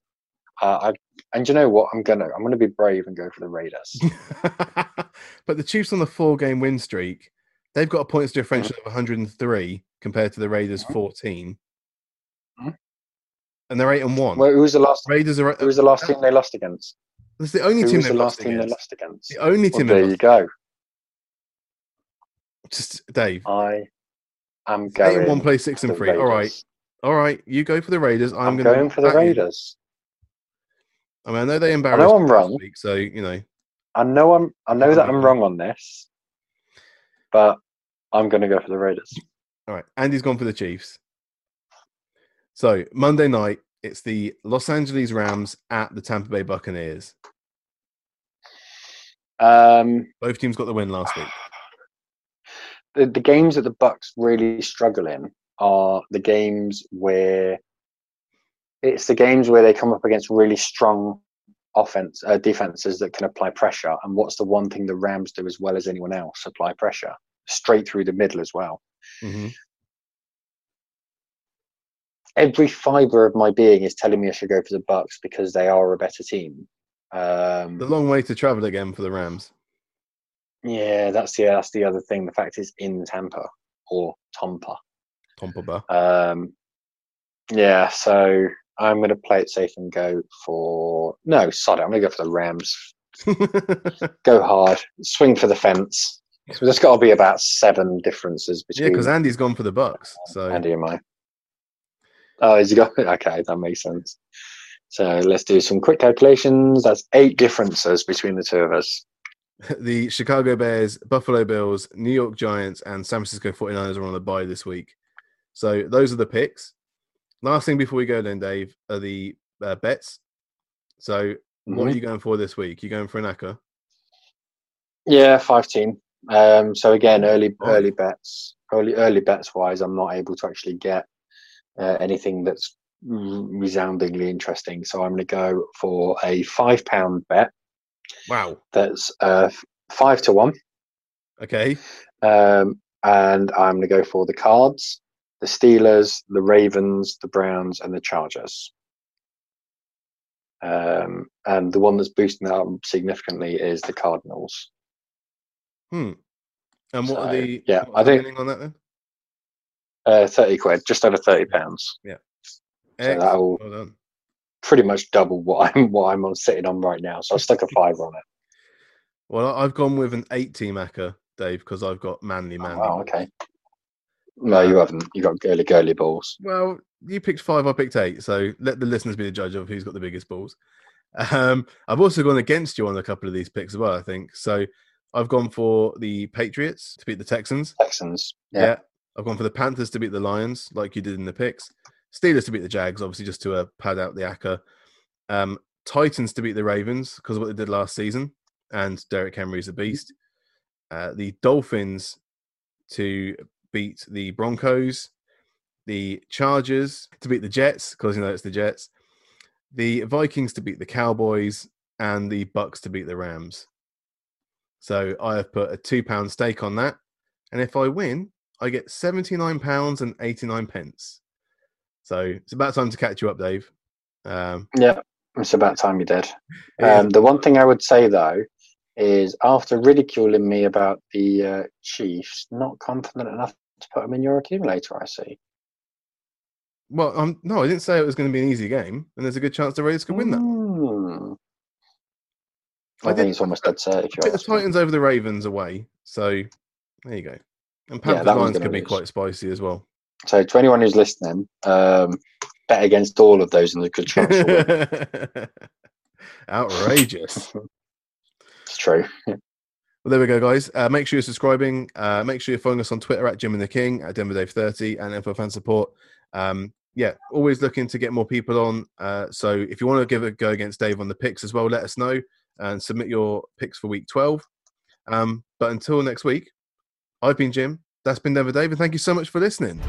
Speaker 2: Uh, I, and you know what? I'm gonna I'm gonna be brave and go for the Raiders.
Speaker 1: but the Chiefs on the four game win streak, they've got a points differential of 103 compared to the Raiders
Speaker 2: Mhm.
Speaker 1: 14.
Speaker 2: Mhm.
Speaker 1: And they're eight and one.
Speaker 2: well, who was the last?
Speaker 1: Raiders are.
Speaker 2: Who was the last team they lost against?
Speaker 1: That's the only
Speaker 2: Who
Speaker 1: team
Speaker 2: was the last team they lost against?
Speaker 1: The only
Speaker 2: Well,
Speaker 1: team
Speaker 2: there
Speaker 1: they've
Speaker 2: you go.
Speaker 1: Just Dave.
Speaker 2: I am
Speaker 1: Eight
Speaker 2: going.
Speaker 1: one, play six and three. All right,
Speaker 2: Raiders.
Speaker 1: all right. You go for the Raiders. I'm,
Speaker 2: I'm, going for the
Speaker 1: back you.
Speaker 2: Raiders.
Speaker 1: I mean, I know they embarrassed.
Speaker 2: I'm
Speaker 1: you last
Speaker 2: wrong.
Speaker 1: Week, so you know.
Speaker 2: I know I'm. I know that I'm wrong on this, but I'm going to go for the Raiders.
Speaker 1: All right, Andy's gone for the Chiefs. So Monday night, it's the Los Angeles Rams at the Tampa Bay Buccaneers.
Speaker 2: Um,
Speaker 1: Both teams got the win last week.
Speaker 2: The, the games that the Bucs really struggle in are the games where it's the games where they come up against really strong offense uh, defenses that can apply pressure. And what's the one thing the Rams do as well as anyone else? Apply pressure straight through the middle as well.
Speaker 1: hmm
Speaker 2: Every fiber of my being is telling me I should go for the Bucs because they are a better team. Um,
Speaker 1: The long way to travel again for the Rams.
Speaker 2: Yeah, that's the that's the other thing. The fact is in Tampa or Tampa.
Speaker 1: Tampa Bay.
Speaker 2: Um, yeah, so I'm going to play it safe and go for no, sod it. I'm going to go for the Rams. Go hard, swing for the fence. So there's got to be about seven differences between.
Speaker 1: yeah, because Andy's gone for the Bucs. So
Speaker 2: Andy and I. Oh, has he got? Okay, that makes sense. So let's do some quick calculations. That's eight differences between the two of us.
Speaker 1: the Chicago Bears, Buffalo Bills, New York Giants, and San Francisco 49ers are on the bye this week. So those are the picks. Last thing before we go, then, Dave, are the uh, bets. So what are
Speaker 2: Mhm.
Speaker 1: you going for this week? You going for an?
Speaker 2: Yeah, five team. Um, so again, early
Speaker 1: Right.
Speaker 2: early bets, early early bets wise, I'm not able to actually get uh, anything that's resoundingly interesting. So I'm going to go for a five pound bet.
Speaker 1: Wow.
Speaker 2: That's uh, five to one,
Speaker 1: Okay.
Speaker 2: um, and I'm going to go for the Cards, the Steelers, the Ravens, the Browns, and the Chargers. Um, and the one that's boosting that up significantly is the Cardinals.
Speaker 1: Hmm. And what are the
Speaker 2: yeah,
Speaker 1: what
Speaker 2: I think-
Speaker 1: on that then?
Speaker 2: Uh, thirty quid, just over thirty pounds.
Speaker 1: Excellent.
Speaker 2: that'll-
Speaker 1: Well done.
Speaker 2: Pretty much double what I'm what I'm on sitting on right now. So I stuck a five on it.
Speaker 1: Well, I've gone with an eight-team acca, Dave, because I've got Manly,
Speaker 2: Oh,
Speaker 1: Manly.
Speaker 2: wow, okay. No, you haven't. You got girly girly balls.
Speaker 1: Well, you picked five, I picked eight. So let the listeners be the judge of who's got the biggest balls. Um, I've also gone against you on a couple of these picks as well, I think. So I've gone for the Patriots to beat the Texans.
Speaker 2: Texans.
Speaker 1: Yeah.
Speaker 2: Yeah.
Speaker 1: I've gone for the Panthers to beat the Lions, like you did in the picks. Steelers to beat the Jags, obviously, just to uh, pad out the acca. Um, Titans to beat the Ravens because of what they did last season. And Derrick Henry's a beast. Uh, the Dolphins to beat the Broncos. The Chargers to beat the Jets because you know it's the Jets. The Vikings to beat the Cowboys and the Bucs to beat the Rams. So I have put a two pound stake on that, and if I win, I get seventy nine pounds and eighty nine pence. So it's about time to catch you up, Dave. Um,
Speaker 2: Yeah. It's about time you did. Um, the one thing I would say though is after ridiculing me about the uh, Chiefs, not confident enough to put them in your accumulator. I see.
Speaker 1: well, um, no, I didn't say it was going to be an easy game, and there's a good chance the Raiders could win that.
Speaker 2: Hmm.
Speaker 1: I
Speaker 2: I, think it's almost dead set. If you
Speaker 1: the
Speaker 2: me.
Speaker 1: Titans over the Ravens away. So there you go. And
Speaker 2: Yeah,
Speaker 1: Panthers
Speaker 2: one's
Speaker 1: Lions could be
Speaker 2: lose.
Speaker 1: quite spicy as well.
Speaker 2: So to anyone who's listening, um, bet against all of those in the chance.
Speaker 1: Outrageous.
Speaker 2: it's true.
Speaker 1: Well, there we go, guys. Uh, make sure you're subscribing. Uh, make sure you're following us on Twitter at Jim and the King, at Denver Dave 30, and NFL Fan Support. Um, yeah, always looking to get more people on. Uh, so if you want to give a go against Dave on the picks as well, let us know and submit your picks for week 12. Um, but until next week, I've been Jim. That's been Denver Dave, and thank you so much for listening.